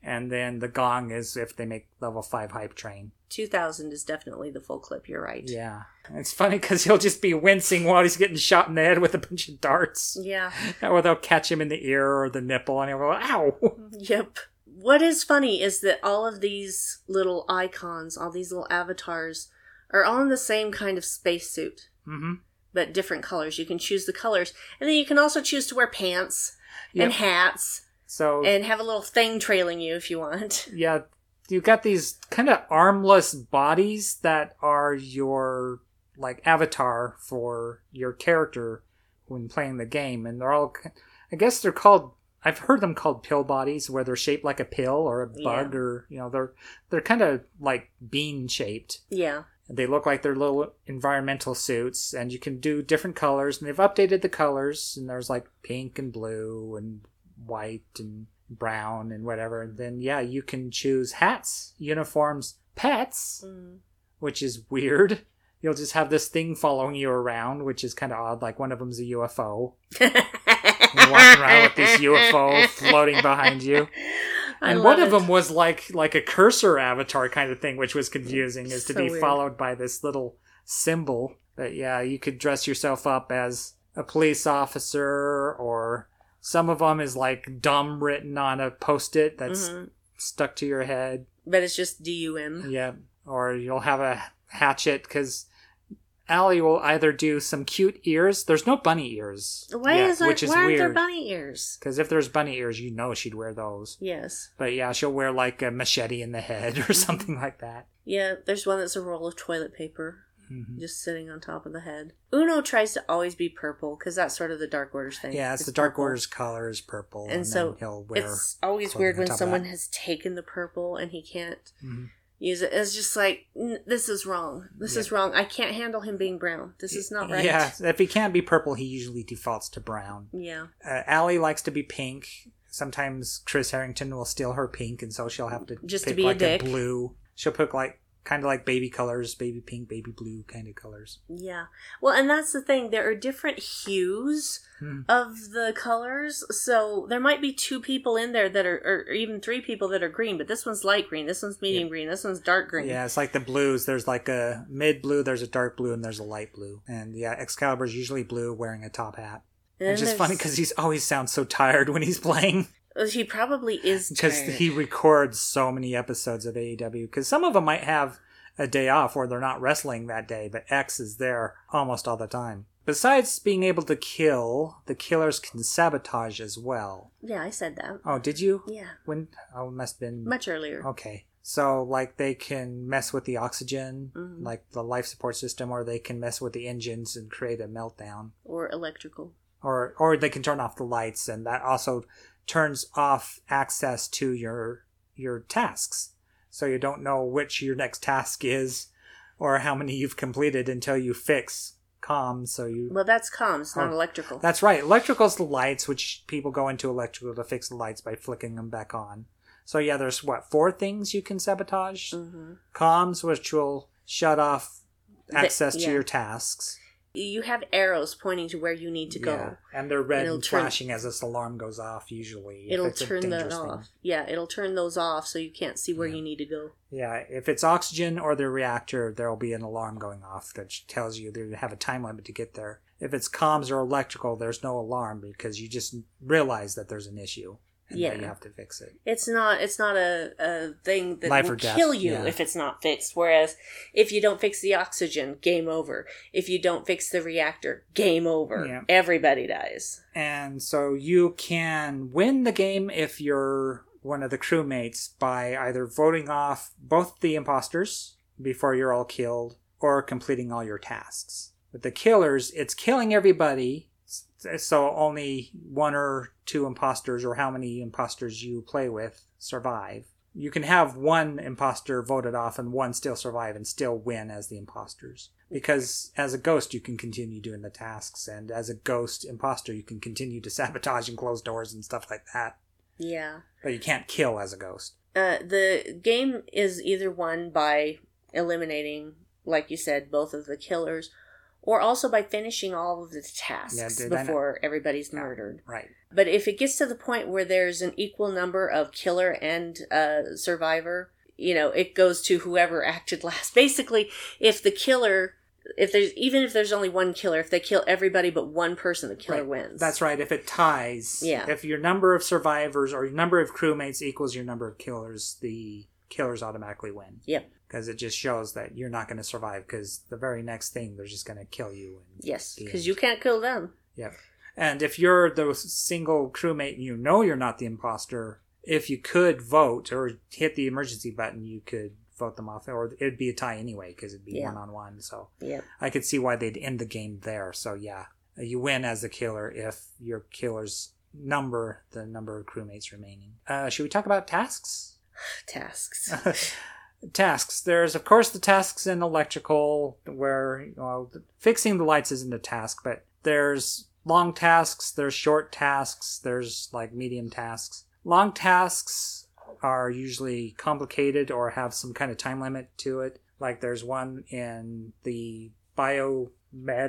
Speaker 1: And then the gong is if they make level 5 hype train.
Speaker 2: 2000 is definitely the full clip, you're right.
Speaker 1: Yeah. It's funny because he'll just be wincing while he's getting shot in the head with a bunch of darts.
Speaker 2: Yeah.
Speaker 1: Or they'll catch him in the ear or the nipple and he'll go, ow!
Speaker 2: Yep. What is funny is that all of these little icons, all these little avatars, are all in the same kind of spacesuit,
Speaker 1: hmm
Speaker 2: but different colors. You can choose the colors. And then you can also choose to wear pants and hats
Speaker 1: So,
Speaker 2: and have a little thing trailing you if you want.
Speaker 1: yeah, you've got these kind of armless bodies that are your like avatar for your character when playing the game, and they're all, I guess they're called. I've heard them called pill bodies, where they're shaped like a pill or a bug,
Speaker 2: Yeah.
Speaker 1: or you know, they're they're kind of like bean shaped.
Speaker 2: Yeah.
Speaker 1: They look like they're little environmental suits, and you can do different colors. And they've updated the colors, and there's like pink and blue and white and brown and whatever. And then yeah, you can choose hats, uniforms, pets,
Speaker 2: Mm.
Speaker 1: which is weird. You'll just have this thing following you around, which is kind of odd. Like one of them's a UFO. You're walking around with this UFO floating behind you. And one of them was like like a cursor avatar kind of thing, which was confusing, is to be
Speaker 2: weird.
Speaker 1: followed by this little symbol. But yeah, you could dress yourself up as a police officer, or some of them is like dumb written on a post-it that's
Speaker 2: Mhm.
Speaker 1: stuck to your head.
Speaker 2: But it's just DUM.
Speaker 1: Yeah, or you'll have a hatchet because Allie will either do some cute ears. There's no bunny ears,
Speaker 2: Why
Speaker 1: yet,
Speaker 2: is there,
Speaker 1: which is
Speaker 2: why aren't there
Speaker 1: weird.
Speaker 2: bunny ears?
Speaker 1: Because if there's bunny ears, you know she'd wear those.
Speaker 2: Yes.
Speaker 1: But yeah, she'll wear like a machete in the head
Speaker 2: Mm-hmm.
Speaker 1: or something like that.
Speaker 2: Yeah, there's one that's a roll of toilet paper
Speaker 1: Mhm.
Speaker 2: just sitting on top of the head. Uno tries to always be purple because that's sort of the Dark Order's thing.
Speaker 1: Yeah, it's, the Dark
Speaker 2: purple.
Speaker 1: Order's color is purple, and,
Speaker 2: And so
Speaker 1: then he'll wear.
Speaker 2: It's always weird when someone has taken the purple and he can't
Speaker 1: Mhm.
Speaker 2: use it. It's just like, "N- this is wrong. This is wrong. I can't handle him being brown. This is not right.
Speaker 1: Yeah, if he can't be purple, he usually defaults to brown.
Speaker 2: Yeah.
Speaker 1: Uh, Allie likes to be pink. Sometimes Chris Harrington will steal her pink, and so she'll have to
Speaker 2: Just to
Speaker 1: pick
Speaker 2: be a
Speaker 1: like
Speaker 2: dick.
Speaker 1: blue. She'll pick like kind of like baby colors, baby pink, baby blue kind of colors.
Speaker 2: Yeah. Well, and that's the thing. There are different hues
Speaker 1: Hmm.
Speaker 2: of the colors. So there might be two people in there that are, or even three people that are green, but this one's light green, this one's medium green, this one's dark green.
Speaker 1: Yeah, it's like the blues. There's like a mid blue, there's a dark blue, and there's a light blue. And yeah, Excalibur's usually blue, wearing a top hat.
Speaker 2: And
Speaker 1: Which is funny because he's always sounds so tired when he's playing.
Speaker 2: He probably is
Speaker 1: because he records so many episodes of AEW. Because some of them might have a day off where they're not wrestling that day, but X is there almost all the time. Besides being able to kill, the killers can sabotage as well.
Speaker 2: Yeah, I said that.
Speaker 1: Oh, did you?
Speaker 2: Yeah,
Speaker 1: When? Oh, it must have been
Speaker 2: much earlier.
Speaker 1: Okay. So, like, they can mess with the oxygen,
Speaker 2: Mhm.
Speaker 1: like the life support system, or they can mess with the engines and create a meltdown.
Speaker 2: Or electrical.
Speaker 1: Or, or they can turn off the lights, and that also turns off access to your your tasks. So you don't know which your next task is, or how many you've completed until you fix comms. So you
Speaker 2: Well, that's comms, not
Speaker 1: Oh,
Speaker 2: electrical.
Speaker 1: that's right. Electrical's the lights, which people go into electrical to fix the lights by flicking them back on. So yeah, there's what four things you can sabotage:
Speaker 2: hmm
Speaker 1: comms, which will shut off
Speaker 2: The-
Speaker 1: access to your tasks.
Speaker 2: You have arrows pointing to where you need to go.
Speaker 1: Yeah, and they're red and
Speaker 2: turn-
Speaker 1: flashing as this alarm goes off. Usually,
Speaker 2: It'll turn that
Speaker 1: thing.
Speaker 2: off. Yeah, it'll turn those off so you can't see where
Speaker 1: Yeah.
Speaker 2: you need to go.
Speaker 1: Yeah, if it's oxygen or the reactor, there will be an alarm going off that tells you they have a time limit to get there. If it's comms or electrical, there's no alarm because you just realize that there's an issue and
Speaker 2: Yeah.
Speaker 1: you have to fix it.
Speaker 2: It's not. It's not a, a thing that
Speaker 1: Life
Speaker 2: will kill you
Speaker 1: yeah.
Speaker 2: if it's not fixed. Whereas, if you don't fix the oxygen, game over. If you don't fix the reactor, game over.
Speaker 1: Yeah.
Speaker 2: Everybody dies.
Speaker 1: And so you can win the game if you're one of the crewmates by either voting off both the imposters before you're all killed or completing all your tasks. With the killers, it's killing everybody, so only one or two imposters or how many imposters you play with survive. You can have one imposter voted off and one still survive and still win as the imposters. Because as a ghost, you can continue doing the tasks, and as a ghost imposter, you can continue to sabotage and close doors and stuff like that.
Speaker 2: Yeah.
Speaker 1: But you can't kill as a ghost.
Speaker 2: Uh, the game is either won by eliminating, like you said, both of the killers, or also by finishing all of the tasks
Speaker 1: Yeah,
Speaker 2: before everybody's murdered.
Speaker 1: Right.
Speaker 2: But if it gets to the point where there's an equal number of killer and uh, survivor, you know, it goes to whoever acted last. Basically, if the killer, if there's even if there's only one killer, if they kill everybody but one person, the killer
Speaker 1: Right.
Speaker 2: wins.
Speaker 1: That's right. If it ties,
Speaker 2: Yeah.
Speaker 1: If your number of survivors or your number of crewmates equals your number of killers, the killers automatically win.
Speaker 2: Yep.
Speaker 1: Because it just shows that you're not going to survive. Because the very next thing, they're just going to kill you. And,
Speaker 2: Yes, because you can't kill them.
Speaker 1: Yep. And if you're the single crewmate and you know you're not the imposter, if you could vote or hit the emergency button, you could vote them off, or it'd be a tie anyway because it'd be
Speaker 2: Yeah.
Speaker 1: one on one. So
Speaker 2: Yep.
Speaker 1: I could see why they'd end the game there. So yeah, you win as the killer if your killers number the number of crewmates remaining. Uh, should we talk about tasks?
Speaker 2: Tasks.
Speaker 1: tasks. There's of course the tasks in electrical where well, fixing the lights isn't a task, but there's long tasks, there's short tasks, there's like medium tasks. Long tasks are usually complicated or have some kind of time limit to it. Like there's one in the biomed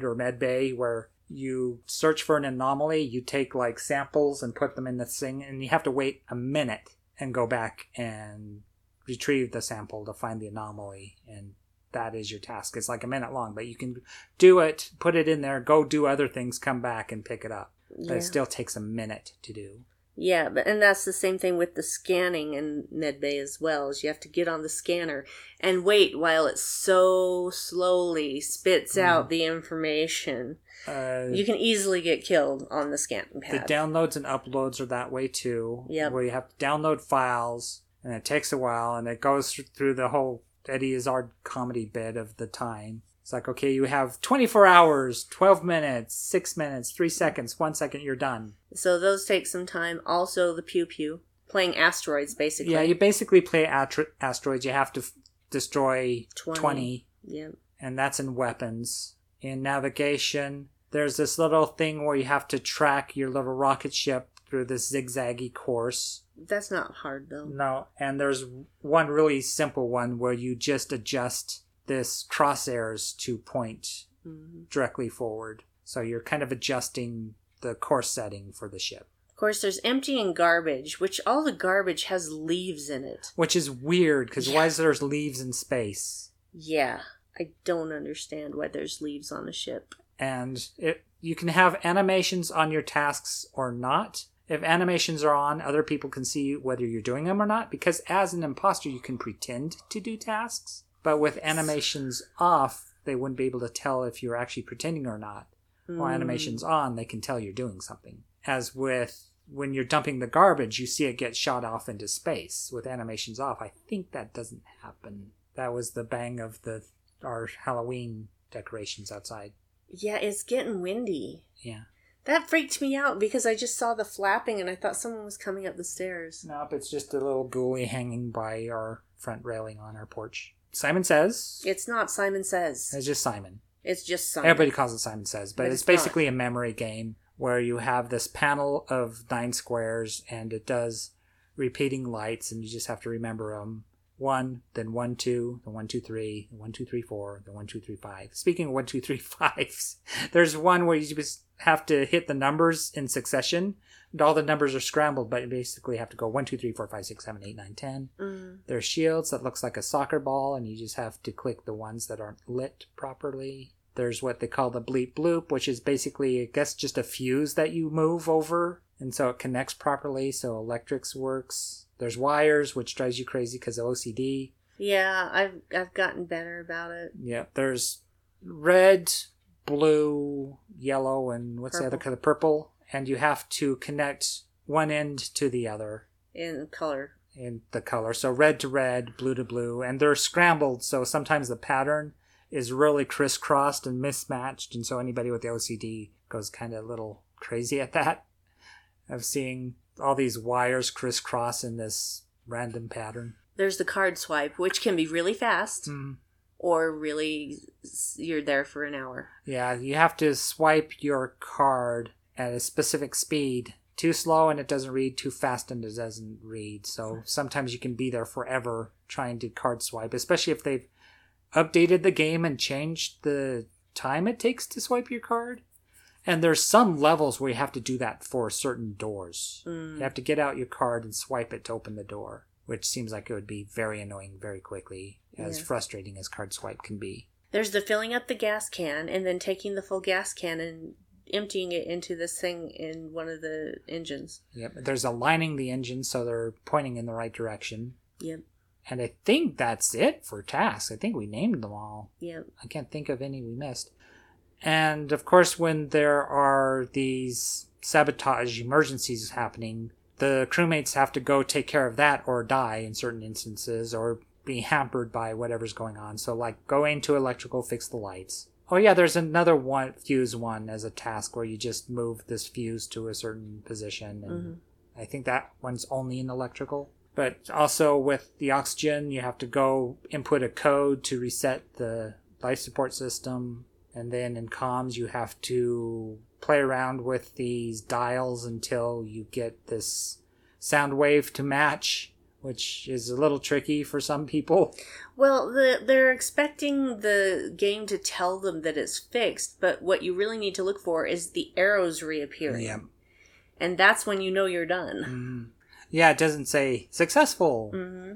Speaker 1: or med bay where you search for an anomaly, you take like samples and put them in this thing, and you have to wait a minute and go back and retrieve the sample to find the anomaly and that is your task it's like a minute long but you can do it put it in there go do other things come back and pick it up but
Speaker 2: Yeah.
Speaker 1: it still takes a minute to do
Speaker 2: Yeah, but and that's the same thing with the scanning in medbay as well. Is you have to get on the scanner and wait while it so slowly spits
Speaker 1: Mm.
Speaker 2: out the information.
Speaker 1: uh,
Speaker 2: You can easily get killed on the scanning pad.
Speaker 1: the downloads and uploads are that way too
Speaker 2: Yep.
Speaker 1: where you have to download files and it takes a while and it goes through the whole eddie izzard comedy bit of the time it's like okay you have 24 hours 12 minutes 6 minutes 3 seconds 1 second you're done
Speaker 2: so those take some time. Also, the pew pew playing asteroids basically.
Speaker 1: Yeah, you basically play atro- asteroids. You have to f- destroy 20.
Speaker 2: 20. yeah.
Speaker 1: and that's in weapons. In navigation, there's this little thing where you have to track your little rocket ship through this zigzaggy course.
Speaker 2: That's not hard though.
Speaker 1: No, and there's one really simple one where you just adjust this crosshairs to point
Speaker 2: Mhm.
Speaker 1: directly forward. So you're kind of adjusting the course setting for the ship,
Speaker 2: Of course, there's emptying garbage, which all the garbage has leaves in it.
Speaker 1: which is weird because
Speaker 2: Yeah.
Speaker 1: why is there leaves in space?
Speaker 2: Yeah, I don't understand why there's leaves on a ship.
Speaker 1: and it, you can have animations on your tasks or not. If animations are on, other people can see whether you're doing them or not, because as an imposter, you can pretend to do tasks. But with animations off, they wouldn't be able to tell if you're actually pretending or not. While hmm. animations on, they can tell you're doing something. As with when you're dumping the garbage, you see it get shot off into space. With animations off, I think that doesn't happen. That was the bang of the our Halloween decorations outside.
Speaker 2: Yeah, it's getting windy.
Speaker 1: Yeah.
Speaker 2: That freaked me out because I just saw the flapping and I thought someone was coming up the stairs.
Speaker 1: Nope, it's just a little ghoulie hanging by our front railing on our porch. Simon Says.
Speaker 2: It's not Simon Says.
Speaker 1: It's just Simon.
Speaker 2: It's just Simon.
Speaker 1: Everybody calls it Simon Says, but,
Speaker 2: But
Speaker 1: it's,
Speaker 2: it's not.
Speaker 1: basically a memory game where you have this panel of nine squares and it does repeating lights and you just have to remember them. One, then one, two, then one, two, three, then one, two, three, four, then one, two, three, five. Speaking of one, two, three, fives, there's one where you just have to hit the numbers in succession and all the numbers are scrambled, but you basically have to go one, two, three, four, five, six, seven, eight, nine, ten.
Speaker 2: Mm.
Speaker 1: There's shields that looks like a soccer ball, and you just have to click the ones that aren't lit properly. There's what they call the bleep bloop, which is basically, I guess, just a fuse that you move over, and so it connects properly, so electrics works. There's wires, which drives you crazy because of OCD.
Speaker 2: Yeah, I've I've gotten better about it.
Speaker 1: Yeah, There's red, blue, yellow, and what's the other color? Purple. And you have to connect one end to the other.
Speaker 2: in color.
Speaker 1: in the color. So red to red, blue to blue, and they're scrambled. So sometimes the pattern is really crisscrossed and mismatched, and so anybody with the OCD goes kind of a little crazy at that of seeing all these wires crisscross in this random pattern.
Speaker 2: There's the card swipe, which can be really fast
Speaker 1: Mm.
Speaker 2: or really you're there for an hour.
Speaker 1: Yeah, you have to swipe your card at a specific speed. Too slow and it doesn't read, too fast and it doesn't read. So sometimes you can be there forever trying to card swipe, especially if they've updated the game and changed the time it takes to swipe your card. And there's some levels where you have to do that for certain doors.
Speaker 2: Mm.
Speaker 1: You have to get out your card and swipe it to open the door, which seems like it would be very annoying very quickly, as
Speaker 2: Yeah.
Speaker 1: frustrating as card swipe can be.
Speaker 2: There's the filling up the gas can and then taking the full gas can and emptying it into this thing in one of the engines.
Speaker 1: Yep. There's aligning the engine so they're pointing in the right direction.
Speaker 2: Yep.
Speaker 1: And I think that's it for tasks. I think we named them all.
Speaker 2: Yep.
Speaker 1: I can't think of any we missed. And of course, when there are these sabotage emergencies happening, the crewmates have to go take care of that or die in certain instances or be hampered by whatever's going on. So, like, go into electrical, fix the lights. Oh, yeah, there's another one, fuse one as a task where you just move this fuse to a certain position. And mm-hmm. I think that one's only in electrical. But also with the oxygen, you have to go input a code to reset the life support system. And then in comms, you have to play around with these dials until you get this sound wave to match, which is a little tricky for some people.
Speaker 2: Well, the, they're expecting the game to tell them that it's fixed, but what you really need to look for is the arrows reappearing. And that's when you know you're done.
Speaker 1: Yeah, it doesn't say successful.
Speaker 2: hmm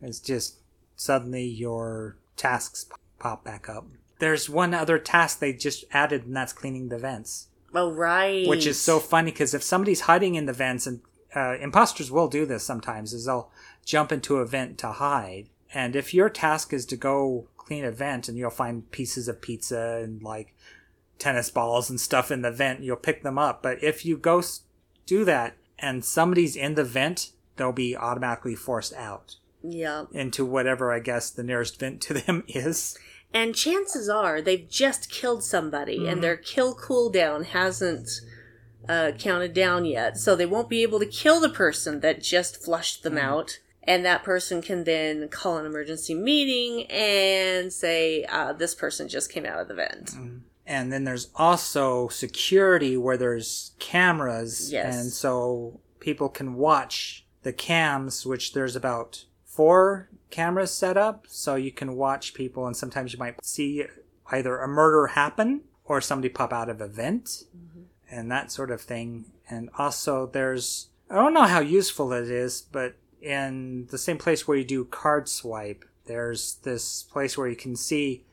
Speaker 1: It's just suddenly your tasks pop back up. There's one other task they just added, and that's cleaning the vents.
Speaker 2: Oh, right.
Speaker 1: which is so funny because if somebody's hiding in the vents and uh, imposters will do this sometimes is they'll jump into a vent to hide and if your task is to go clean a vent and you'll find pieces of pizza and like tennis balls and stuff in the vent you'll pick them up but if you go s- do that and somebody's in the vent they'll be automatically forced out
Speaker 2: Yeah.
Speaker 1: into whatever i guess the nearest vent to them is
Speaker 2: And chances are they've just killed somebody and their kill cooldown hasn't uh, counted down yet. So they won't be able to kill the person that just flushed them out. And that person can then call an emergency meeting and say, uh, this person just came out of the vent.
Speaker 1: and then there's also security where there's cameras
Speaker 2: Yes.
Speaker 1: and so people can watch the cams which there's about four cameras set up so you can watch people and sometimes you might see either a murder happen or somebody pop out of a vent mm-hmm. and that sort of thing. And also there's i don't know how useful it is but in the same place where you do card swipe there's this place where you can see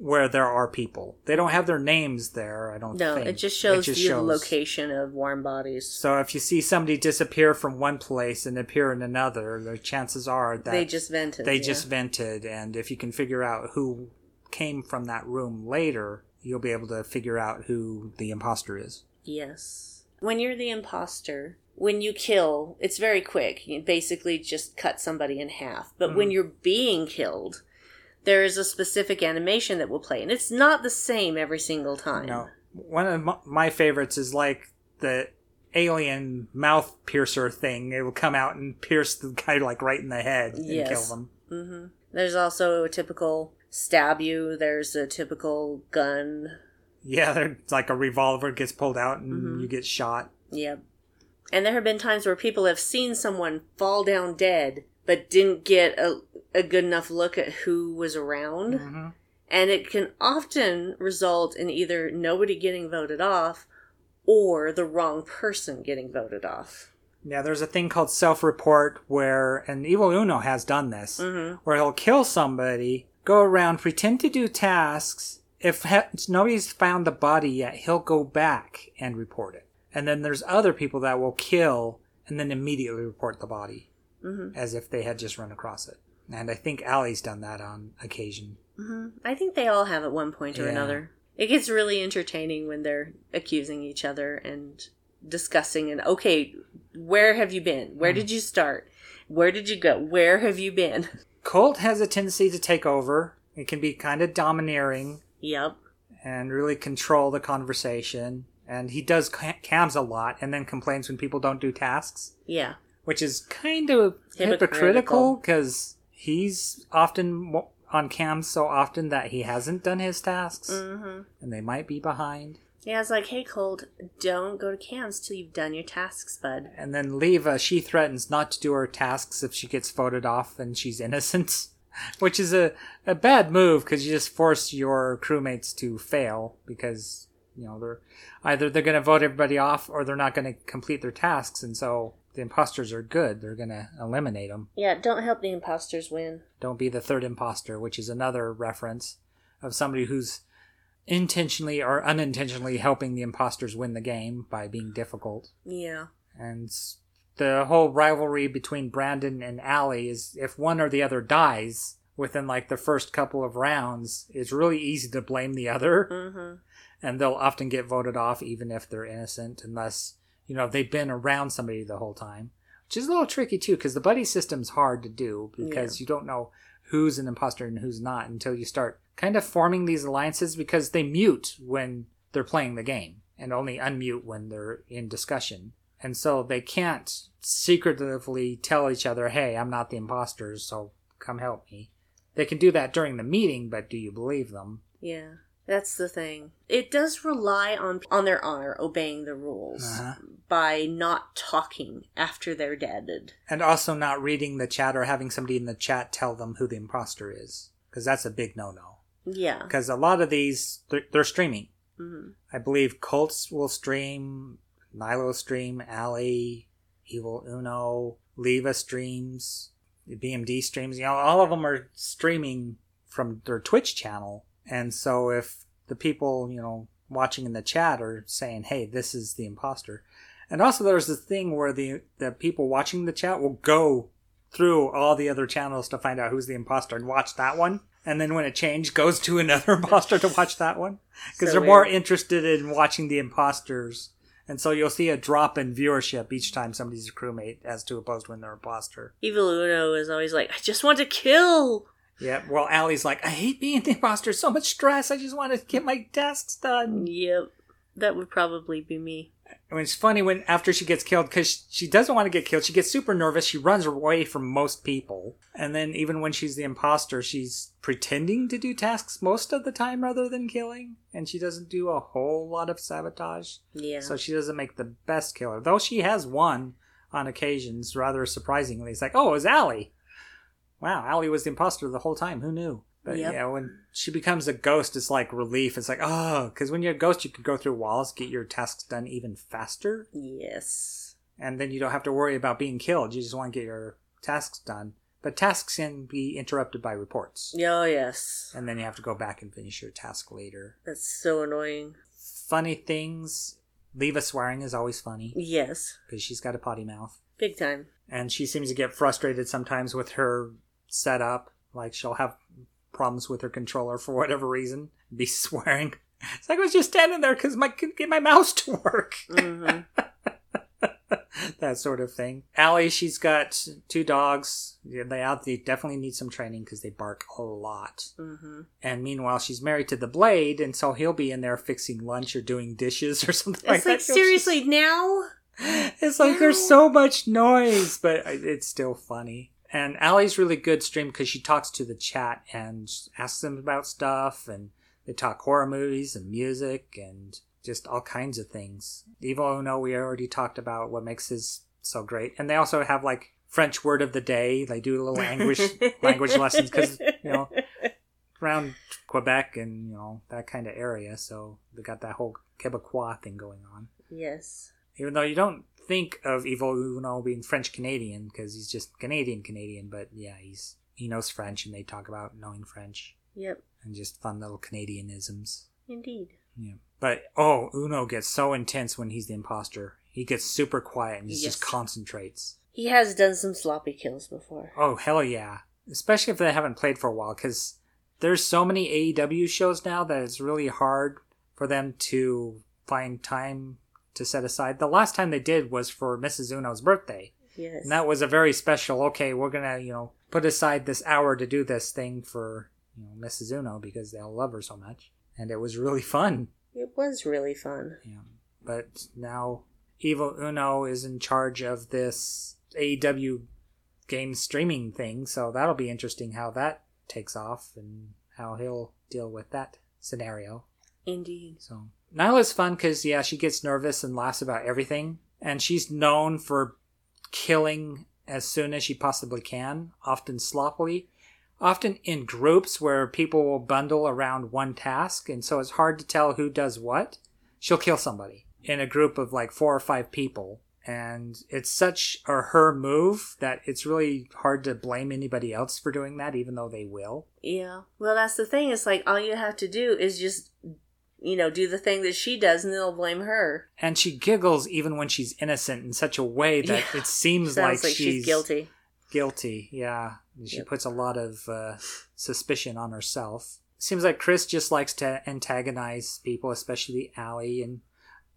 Speaker 1: where there are people. They don't have their names there, I don't
Speaker 2: No,
Speaker 1: think.
Speaker 2: it just shows
Speaker 1: just
Speaker 2: you the
Speaker 1: shows-
Speaker 2: location of warm bodies.
Speaker 1: So if you see somebody disappear from one place and appear in another, the chances are that
Speaker 2: They just vented.
Speaker 1: they
Speaker 2: yeah.
Speaker 1: just vented and if you can figure out who came from that room later, you'll be able to figure out who the imposter is.
Speaker 2: Yes. When you're the imposter, when you kill, it's very quick. You basically just cut somebody in half. But
Speaker 1: Mm-hmm.
Speaker 2: when you're being killed, there is a specific animation that will play. And it's not the same every single time.
Speaker 1: No, one of my- favorites is like the alien mouth piercer thing. It will come out and pierce the guy like right in the head and
Speaker 2: Yes.
Speaker 1: kill them.
Speaker 2: hmm There's also a typical stab you, there's a typical gun.
Speaker 1: Yeah, they're- it's like a revolver gets pulled out and
Speaker 2: Mm-hmm.
Speaker 1: you get shot.
Speaker 2: Yep. And there have been times where people have seen someone fall down dead, but didn't get a, a good enough look at who was around.
Speaker 1: Mm-hmm.
Speaker 2: And it can often result in either nobody getting voted off or the wrong person getting voted off.
Speaker 1: Yeah, there's a thing called self-report where, and Evil Uno has done this,
Speaker 2: Mm-hmm.
Speaker 1: where he'll kill somebody, go around, pretend to do tasks. If ha- nobody's found the body yet, he'll go back and report it. And then there's other people that will kill and then immediately report the body,
Speaker 2: Mm-hmm.
Speaker 1: as if they had just run across it. And I think Allie's done that on occasion.
Speaker 2: hmm I think they all have at one point or
Speaker 1: Yeah.
Speaker 2: another. It gets really entertaining when they're accusing each other and discussing and okay, where have you been? Where did you start? Where did you go? Where have you been?
Speaker 1: Colt has a tendency to take over. It can be kind of domineering
Speaker 2: Yep.
Speaker 1: and really control the conversation. And he does cams a lot and then complains when people don't do tasks,
Speaker 2: Yeah.
Speaker 1: Which is kind of
Speaker 2: Hypocritical.
Speaker 1: because he's often on cams so often that he hasn't done his tasks
Speaker 2: Mm-hmm.
Speaker 1: and they might be behind.
Speaker 2: Yeah, it's like, hey, Colt, don't go to cams till you've done your tasks, bud.
Speaker 1: And then Leva, she threatens not to do her tasks if she gets voted off and she's innocent. which is a, a bad move because you just force your crewmates to fail because you know they're either they're going to vote everybody off or they're not going to complete their tasks and so the imposters are good they're going to eliminate them
Speaker 2: Yeah, don't help the imposters win.
Speaker 1: don't be the third imposter which is another reference of somebody who's intentionally or unintentionally helping the imposters win the game by being difficult
Speaker 2: Yeah.
Speaker 1: and the whole rivalry between Brandon and Allie is if one or the other dies within like the first couple of rounds, it's really easy to blame the other.
Speaker 2: Mm-hmm.
Speaker 1: And they'll often get voted off even if they're innocent, unless, you know, they've been around somebody the whole time. Which is a little tricky too, because the buddy system's hard to do because you don't know who's an imposter and who's not until you start kind of forming these alliances because they mute when they're playing the game and only unmute when they're in discussion. And so they can't secretively tell each other, hey, I'm not the imposter, so come help me. They can do that during the meeting, but do you believe them?
Speaker 2: Yeah. That's the thing. It does rely on on their honor obeying the rules
Speaker 1: Uh-huh.
Speaker 2: by not talking after they're deaded.
Speaker 1: And also not reading the chat or having somebody in the chat tell them who the imposter is. Because that's a big no no.
Speaker 2: Yeah.
Speaker 1: Because a lot of these, they're, they're streaming.
Speaker 2: Mhm.
Speaker 1: I believe Colts will stream, Nyla stream, Allie, Evil Uno, Leva streams, BMD streams. You know, all of them are streaming from their Twitch channel. And so if the people, you know, watching in the chat are saying, hey, this is the imposter. And also there's this thing where the, the people watching the chat will go through all the other channels to find out who's the imposter and watch that one. And then when it changed, goes to another imposter to watch that one. Because
Speaker 2: So
Speaker 1: they're more interested in watching the imposters. And so you'll see a drop in viewership each time somebody's a crewmate as to opposed when they're imposter.
Speaker 2: Evil Uno is always like, I just want to kill.
Speaker 1: Yeah, well, Allie's like, I hate being the imposter. So much stress. I just want to get my tasks done.
Speaker 2: Yep. That would probably be me.
Speaker 1: I mean, it's funny when after she gets killed because she doesn't want to get killed. She gets super nervous. She runs away from most people, and then even when she's the imposter, she's pretending to do tasks most of the time rather than killing, and she doesn't do a whole lot of sabotage.
Speaker 2: Yeah.
Speaker 1: So she doesn't make the best killer, though she has won on occasions. Rather surprisingly, it's like, oh, it was Allie. Wow, Allie was the imposter the whole time. Who knew? But
Speaker 2: Yep.
Speaker 1: yeah, when she becomes a ghost, it's like relief. It's like, oh, because when you're a ghost, you can go through walls, get your tasks done even faster,
Speaker 2: yes.
Speaker 1: and then you don't have to worry about being killed. You just want to get your tasks done. But tasks can be interrupted by reports,
Speaker 2: Oh, yes.
Speaker 1: and then you have to go back and finish your task later.
Speaker 2: That's so annoying.
Speaker 1: Funny things. Leva swearing is always funny
Speaker 2: Yes.
Speaker 1: because she's got a potty mouth.
Speaker 2: Big time.
Speaker 1: and she seems to get frustrated sometimes with her setup. Like she'll have problems with her controller for whatever reason, be swearing. It's like I was just standing there because my couldn't get my mouse to work.
Speaker 2: hmm
Speaker 1: that sort of thing. Allie, she's got two dogs. They out. They definitely need some training because they bark a lot.
Speaker 2: hmm
Speaker 1: And meanwhile, she's married to the Blade, and so he'll be in there fixing lunch or doing dishes or something like
Speaker 2: It's
Speaker 1: that.
Speaker 2: like, seriously, now?
Speaker 1: It's like there's so much noise, but it's still funny. And Allie's really good stream because she talks to the chat and asks them about stuff, and they talk horror movies and music and just all kinds of things. Evil Uno, we already talked about what makes his so great, and they also have like French word of the day. They do little language language lessons because you know around Quebec and you know that kind of area, so they got that whole Quebecois thing going on
Speaker 2: Yes.
Speaker 1: Even though you don't think of Evil Uno being French Canadian because he's just Canadian Canadian, but yeah, he's he knows French and they talk about knowing French
Speaker 2: Yep.
Speaker 1: and just fun little Canadianisms.
Speaker 2: Indeed.
Speaker 1: Yeah, but oh, Uno gets so intense when he's the imposter. He gets super quiet and he
Speaker 2: Yes.
Speaker 1: just concentrates.
Speaker 2: He has done some sloppy kills before.
Speaker 1: Oh hell yeah! Especially if they haven't played for a while, because there's so many AEW shows now that it's really hard for them to find time to set aside. The last time they did was for Mrs. Uno's birthday,
Speaker 2: Yes.
Speaker 1: and that was a very special. Okay, we're gonna you know put aside this hour to do this thing for you know Mrs. Uno because they all love her so much, and it was really fun.
Speaker 2: It was really fun.
Speaker 1: Yeah. But now Evil Uno is in charge of this AEW game streaming thing, so that'll be interesting how that takes off and how he'll deal with that scenario.
Speaker 2: Indeed.
Speaker 1: So Nyla's fun because yeah, she gets nervous and laughs about everything, and she's known for killing as soon as she possibly can, often sloppily. often in groups where people will bundle around one task, and so it's hard to tell who does what. She'll kill somebody in a group of like four or five people. And it's such a her move that it's really hard to blame anybody else for doing that, even though they will.
Speaker 2: Yeah. Well, that's the thing. It's like all you have to do is just, you know, do the thing that she does, and they'll blame her.
Speaker 1: And she giggles even when she's innocent in such a way that
Speaker 2: Yeah.
Speaker 1: it seems like,
Speaker 2: like she's guilty.
Speaker 1: Guilty, yeah. She
Speaker 2: Yep.
Speaker 1: puts a lot of uh, suspicion on herself. Seems like Chris just likes to antagonize people, especially Allie and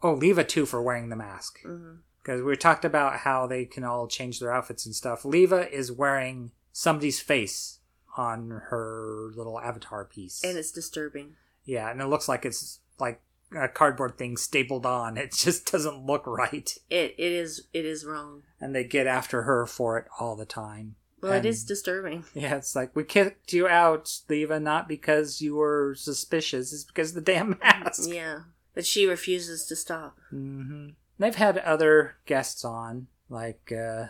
Speaker 1: oh, Leva too for wearing the mask. Because we talked about how they can all change their outfits and stuff. Leva is wearing somebody's face on her little avatar piece.
Speaker 2: And it's disturbing.
Speaker 1: Yeah, and it looks like it's like a cardboard thing stapled on. It just doesn't look right.
Speaker 2: It it is it is wrong.
Speaker 1: And they get after her for it all the time.
Speaker 2: Well,
Speaker 1: And-
Speaker 2: it is disturbing.
Speaker 1: Yeah, it's like we kicked you out, Leva, not because you were suspicious. It's because of the damn mask.
Speaker 2: Yeah, but she refuses to stop.
Speaker 1: Mm-hmm. They've had other guests on, like uh,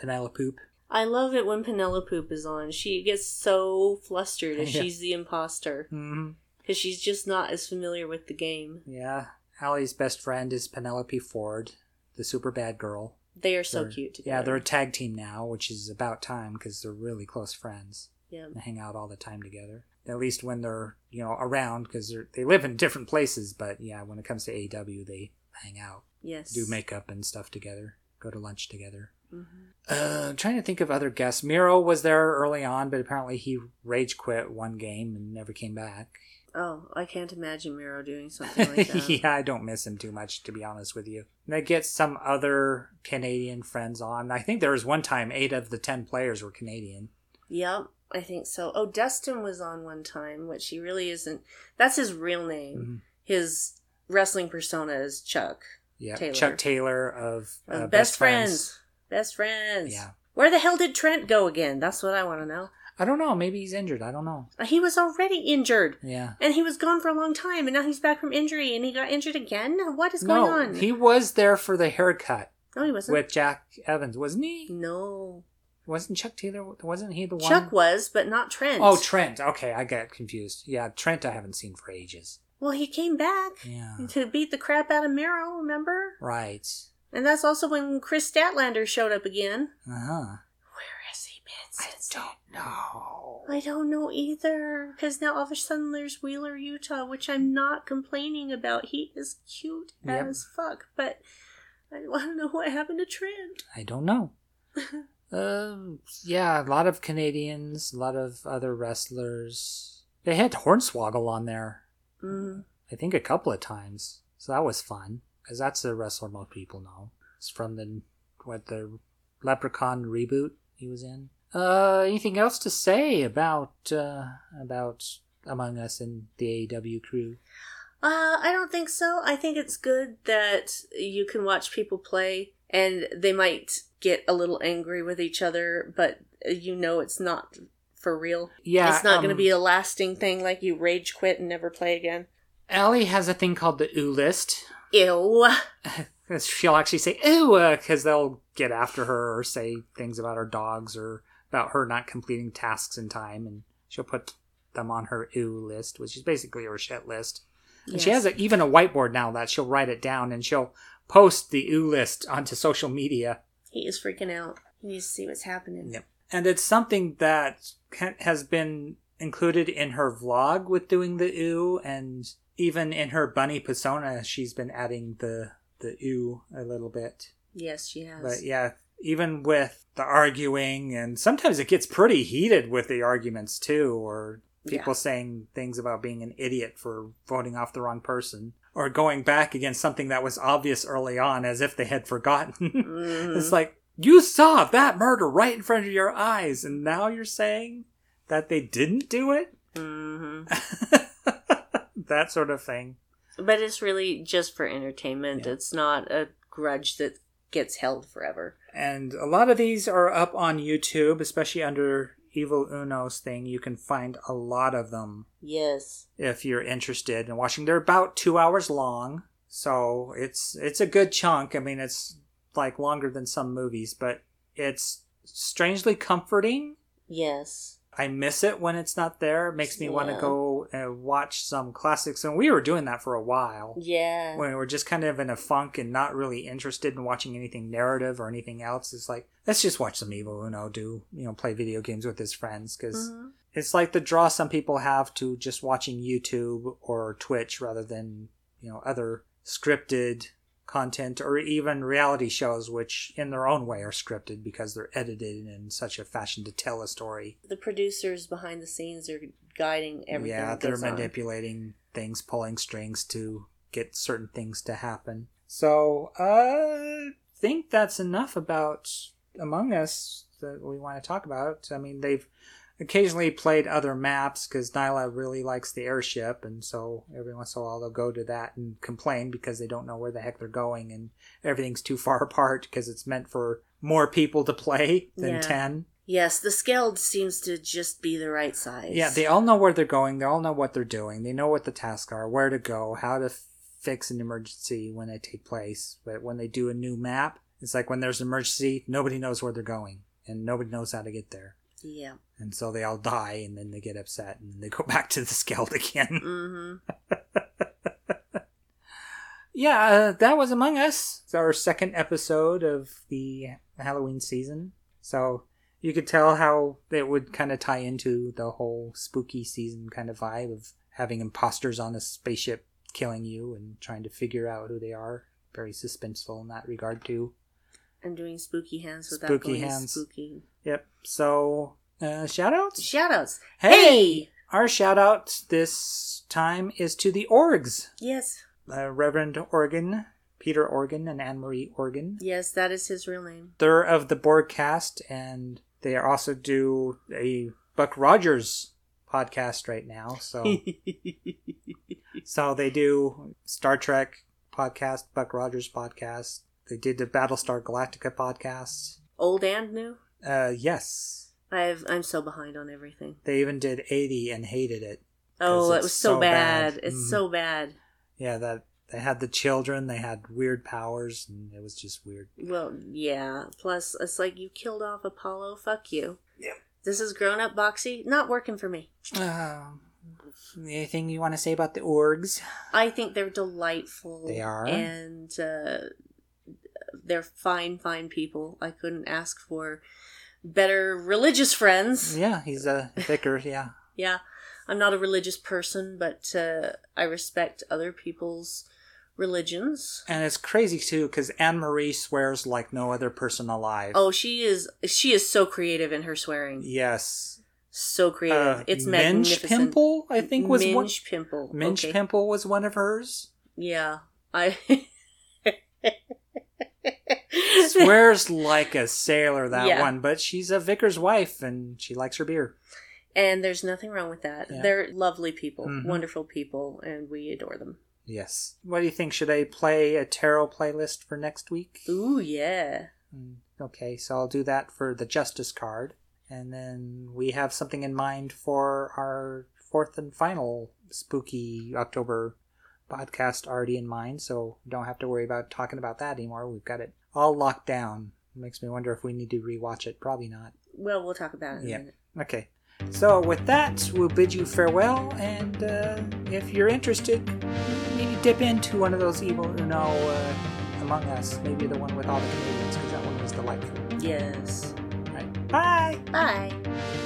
Speaker 1: Penelope. Poop.
Speaker 2: I love it when Penelope Poop is on. She gets so flustered if
Speaker 1: Yeah.
Speaker 2: she's the imposter
Speaker 1: hmm
Speaker 2: because she's just not as familiar with the game.
Speaker 1: Yeah, Allie's best friend is Penelope Ford, the super bad girl.
Speaker 2: They are so
Speaker 1: They're-
Speaker 2: cute together.
Speaker 1: Yeah, they're a tag team now, which is about time because they're really close friends
Speaker 2: yeah.
Speaker 1: and hang out all the time together. At least when they're you know around because they live in different places. But yeah, when it comes to AEW, they hang out.
Speaker 2: Yes.
Speaker 1: do makeup and stuff together, go to lunch together.
Speaker 2: Mhm.
Speaker 1: Uh, I'm trying to think of other guests. Miro was there early on, but apparently he rage quit one game and never came back.
Speaker 2: Oh, I can't imagine Miro doing something like that.
Speaker 1: yeah, I don't miss him too much, to be honest with you. And they get some other Canadian friends on. I think there was one time eight of the ten players were Canadian.
Speaker 2: Yep, I think so. Oh, Dustin was on one time, which he really isn't. That's his real name.
Speaker 1: Mhm.
Speaker 2: His wrestling persona is Chuck.
Speaker 1: Yeah,
Speaker 2: Taylor.
Speaker 1: Chuck Taylor of uh,
Speaker 2: best, friends. Best friends.
Speaker 1: Yeah.
Speaker 2: Where the hell did Trent go again? That's what I want to know.
Speaker 1: I don't know. Maybe he's injured. I don't know.
Speaker 2: He was already injured.
Speaker 1: Yeah.
Speaker 2: And he was gone for a long time, and now he's back from injury, and he got injured again. What is going
Speaker 1: No,
Speaker 2: on?
Speaker 1: he was there for the haircut
Speaker 2: no, he wasn't.
Speaker 1: with Jack Evans, wasn't he?
Speaker 2: no,
Speaker 1: Wasn't Chuck Taylor? Wasn't he the one?
Speaker 2: Chuck was, but not Trent.
Speaker 1: Oh, Trent. Okay, I got confused. Yeah, Trent I haven't seen for ages.
Speaker 2: well, he came back
Speaker 1: Yeah.
Speaker 2: to beat the crap out of Miro. Remember?
Speaker 1: Right.
Speaker 2: And that's also when Kris Statlander showed up again.
Speaker 1: Uh huh.
Speaker 2: Where has he been since then?
Speaker 1: No.
Speaker 2: I don't know either. Because now all of a sudden there's Wheeler, Yuta, which I'm not complaining about. He is cute
Speaker 1: Yep.
Speaker 2: as fuck. But I want to know what happened to Trent.
Speaker 1: I don't know. um. Yeah, a lot of Canadians, a lot of other wrestlers. They had Hornswoggle on there.
Speaker 2: Mm.
Speaker 1: I think a couple of times, so that was fun because that's a wrestler most people know. It's from the what the Leprechaun reboot he was in. Uh, anything else to say about uh, about Among Us and the AEW crew?
Speaker 2: Uh, I don't think so. I think it's good that you can watch people play and they might get a little angry with each other, but you know it's not for real.
Speaker 1: Yeah,
Speaker 2: it's not going to
Speaker 1: um,
Speaker 2: be a lasting thing like you rage quit and never play again.
Speaker 1: Allie has a thing called the ooh list.
Speaker 2: Ew.
Speaker 1: She'll actually say ooh because they'll get after her or say things about her dogs or about her not completing tasks in time, and she'll put them on her ooh list, which is basically her shit list. And she has a, even a whiteboard now that she'll write it down and she'll post the ooh list onto social media.
Speaker 2: He is freaking out. He needs to see what's happening.
Speaker 1: Yep. And it's something that has been included in her vlog with doing the ooh, and even in her bunny persona, she's been adding the the ooh a little bit.
Speaker 2: Yes, she has.
Speaker 1: But yeah, even with the arguing, and sometimes it gets pretty heated with the arguments too, or people
Speaker 2: Yeah.
Speaker 1: saying things about being an idiot for voting off the wrong person, or going back against something that was obvious early on as if they had forgotten.
Speaker 2: Mhm.
Speaker 1: it's like, you saw that murder right in front of your eyes, and now you're saying that they didn't do it?
Speaker 2: Mhm.
Speaker 1: that sort of thing.
Speaker 2: But it's really just for entertainment.
Speaker 1: Yeah.
Speaker 2: It's not a grudge that gets held forever.
Speaker 1: And a lot of these are up on YouTube, especially under Evil Uno's thing. You can find a lot of them
Speaker 2: Yes.
Speaker 1: if you're interested in watching. They're about two hours long, so it's it's a good chunk. I mean, it's like longer than some movies, but it's strangely comforting.
Speaker 2: Yes.
Speaker 1: I miss it when it's not there. It makes me want to go and watch some classics. And we were doing that for a while.
Speaker 2: Yeah.
Speaker 1: When we were just kind of in a funk and not really interested in watching anything narrative or anything else. It's like, let's just watch some Evil Uno do, you know, play video games with his friends. because
Speaker 2: Mhm.
Speaker 1: it's like the draw some people have to just watching YouTube or Twitch rather than, you know, other scripted content or even reality shows, which in their own way are scripted because they're edited in such a fashion to tell a story.
Speaker 2: The producers behind the scenes are guiding everything.
Speaker 1: yeah, they're
Speaker 2: goes on.
Speaker 1: manipulating things, pulling strings to get certain things to happen. So, uh, I think that's enough about Among Us that we want to talk about. I mean, they've occasionally played other maps because Nyla really likes the airship, and so every once in a while they'll go to that and complain because they don't know where the heck they're going and everything's too far apart because it's meant for more people to play than
Speaker 2: Yeah.
Speaker 1: 10.
Speaker 2: Yes, the scale seems to just be the right size.
Speaker 1: Yeah, they all know where they're going. They all know what they're doing. They know what the tasks are, where to go, how to fix an emergency when they take place. But when they do a new map, it's like when there's an emergency, nobody knows where they're going and nobody knows how to get there.
Speaker 2: Yeah.
Speaker 1: And so they all die and then they get upset and they go back to the skeld again.
Speaker 2: Mm-hmm.
Speaker 1: yeah, uh, that was Among Us. It's our second episode of the Halloween season. So you could tell how it would kind of tie into the whole spooky season kind of vibe of having imposters on a spaceship killing you and trying to figure out who they are. Very suspenseful in that regard, too.
Speaker 2: And doing spooky hands without
Speaker 1: Spooky
Speaker 2: going
Speaker 1: hands.
Speaker 2: spooky.
Speaker 1: Yep. So, uh, shout outs?
Speaker 2: Shoutouts.
Speaker 1: Hey! Our shout out this time is to the Orgs.
Speaker 2: Yes.
Speaker 1: uh, Reverend Organ, Peter Organ, and Anne Marie Organ.
Speaker 2: Yes, that is his real name.
Speaker 1: They're of the broadcast, and they also do a Buck Rogers podcast right now. So, so they do Star Trek podcast, Buck Rogers podcast. They did the Battlestar Galactica podcast.
Speaker 2: Old and new.
Speaker 1: Uh, yes,
Speaker 2: I've I'm so behind on everything.
Speaker 1: they even did eighty and hated it.
Speaker 2: Oh, it was so,
Speaker 1: so
Speaker 2: bad.
Speaker 1: bad.
Speaker 2: It's
Speaker 1: Mhm.
Speaker 2: so bad.
Speaker 1: Yeah, that they had the children. They had weird powers, and it was just weird.
Speaker 2: Well, yeah. Plus, it's like you killed off Apollo. Fuck you.
Speaker 1: Yep.
Speaker 2: This is grown up Boxey. Not working for me.
Speaker 1: Uh, anything you want to say about the orgs?
Speaker 2: I think they're delightful.
Speaker 1: They are.
Speaker 2: and uh, they're fine, fine people. I couldn't ask for better religious friends.
Speaker 1: Yeah, he's a vicar. Yeah,
Speaker 2: Yeah, I'm not a religious person, but uh, I respect other people's religions.
Speaker 1: and it's crazy too because Anne Marie swears like no other person alive.
Speaker 2: Oh, she is she is so creative in her swearing.
Speaker 1: yes,
Speaker 2: So creative.
Speaker 1: Uh,
Speaker 2: it's
Speaker 1: Minge
Speaker 2: magnificent.
Speaker 1: Pimple, I think was
Speaker 2: Minge
Speaker 1: one.
Speaker 2: Pimple.
Speaker 1: Minge
Speaker 2: okay.
Speaker 1: Pimple was one of hers.
Speaker 2: Yeah, I.
Speaker 1: Swears like a sailor that
Speaker 2: Yeah.
Speaker 1: one, but she's a vicar's wife and she likes her beer.
Speaker 2: and there's nothing wrong with that.
Speaker 1: Yeah.
Speaker 2: They're lovely people,
Speaker 1: Mhm.
Speaker 2: wonderful people, and we adore them.
Speaker 1: Yes. What do you think? Should I play a tarot playlist for next week?
Speaker 2: Ooh, yeah.
Speaker 1: Mm, Okay, so I'll do that for the Justice card. And then we have something in mind for our fourth and final spooky October podcast already in mind, so don't have to worry about talking about that anymore. We've got it all locked down. makes me wonder if we need to rewatch it. Probably not.
Speaker 2: Well, we'll talk about it in
Speaker 1: Yeah.
Speaker 2: a minute.
Speaker 1: Okay. So with that, we'll bid you farewell, and uh, if you're interested, maybe dip into one of those Evil Uno uh, Among Us. Maybe the one with all the Canadians, because that one was delightful.
Speaker 2: Yes.
Speaker 1: Right. Bye!
Speaker 2: Bye.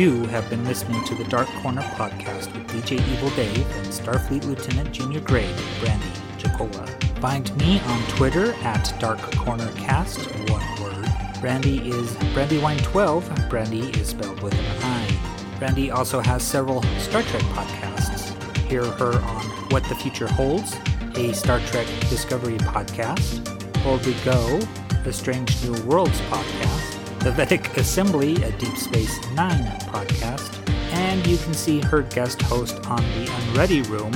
Speaker 1: You have been listening to the Dark Corner podcast with DJ Evil Dave and Starfleet Lieutenant Junior Grade, Brandi Jacola. Find me on Twitter at Dark Corner Cast, one word. Brandi is Brandywine12. Brandi is spelled with an I. Brandi also has several Star Trek podcasts. Hear her on What the Future Holds, a Star Trek Discovery podcast, Boldly Go, the Strange New Worlds podcast, the Vedek Assembly, a Deep Space Nine podcast, and you can see her guest host on the Unready Room,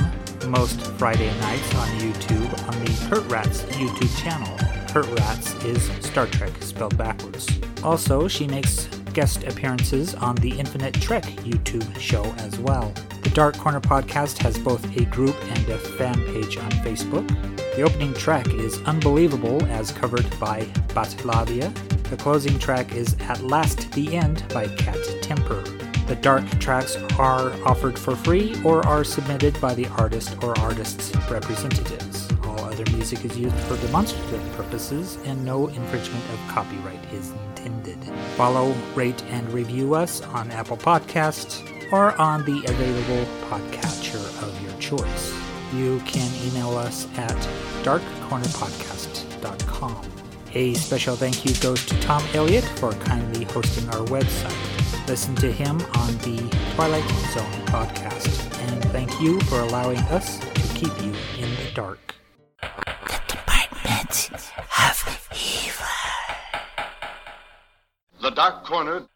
Speaker 1: most Friday nights on YouTube on the Kurt Rats YouTube channel. Kurt Rats is Star Trek spelled backwards. Also, she makes guest appearances on the Infinite Trek YouTube show as well. Dark Corner podcast has both a group and a fan page on Facebook. The opening track is Unbelievable as covered by Batlavia. The closing track is At Last the End by Cat Temper. The dark tracks are offered for free or are submitted by the artist or artist's representatives. All other music is used for demonstrative purposes and no infringement of copyright is intended. Follow, rate, and review us on Apple Podcasts or on the available podcatcher of your choice. You can email us at darkcornerpodcast.com. A special thank you goes to Tom Elliott for kindly hosting our website. Listen to him on the Twilight Zone podcast. And thank you for allowing us to keep you in the dark. The Department of Evil.
Speaker 6: The Dark Corner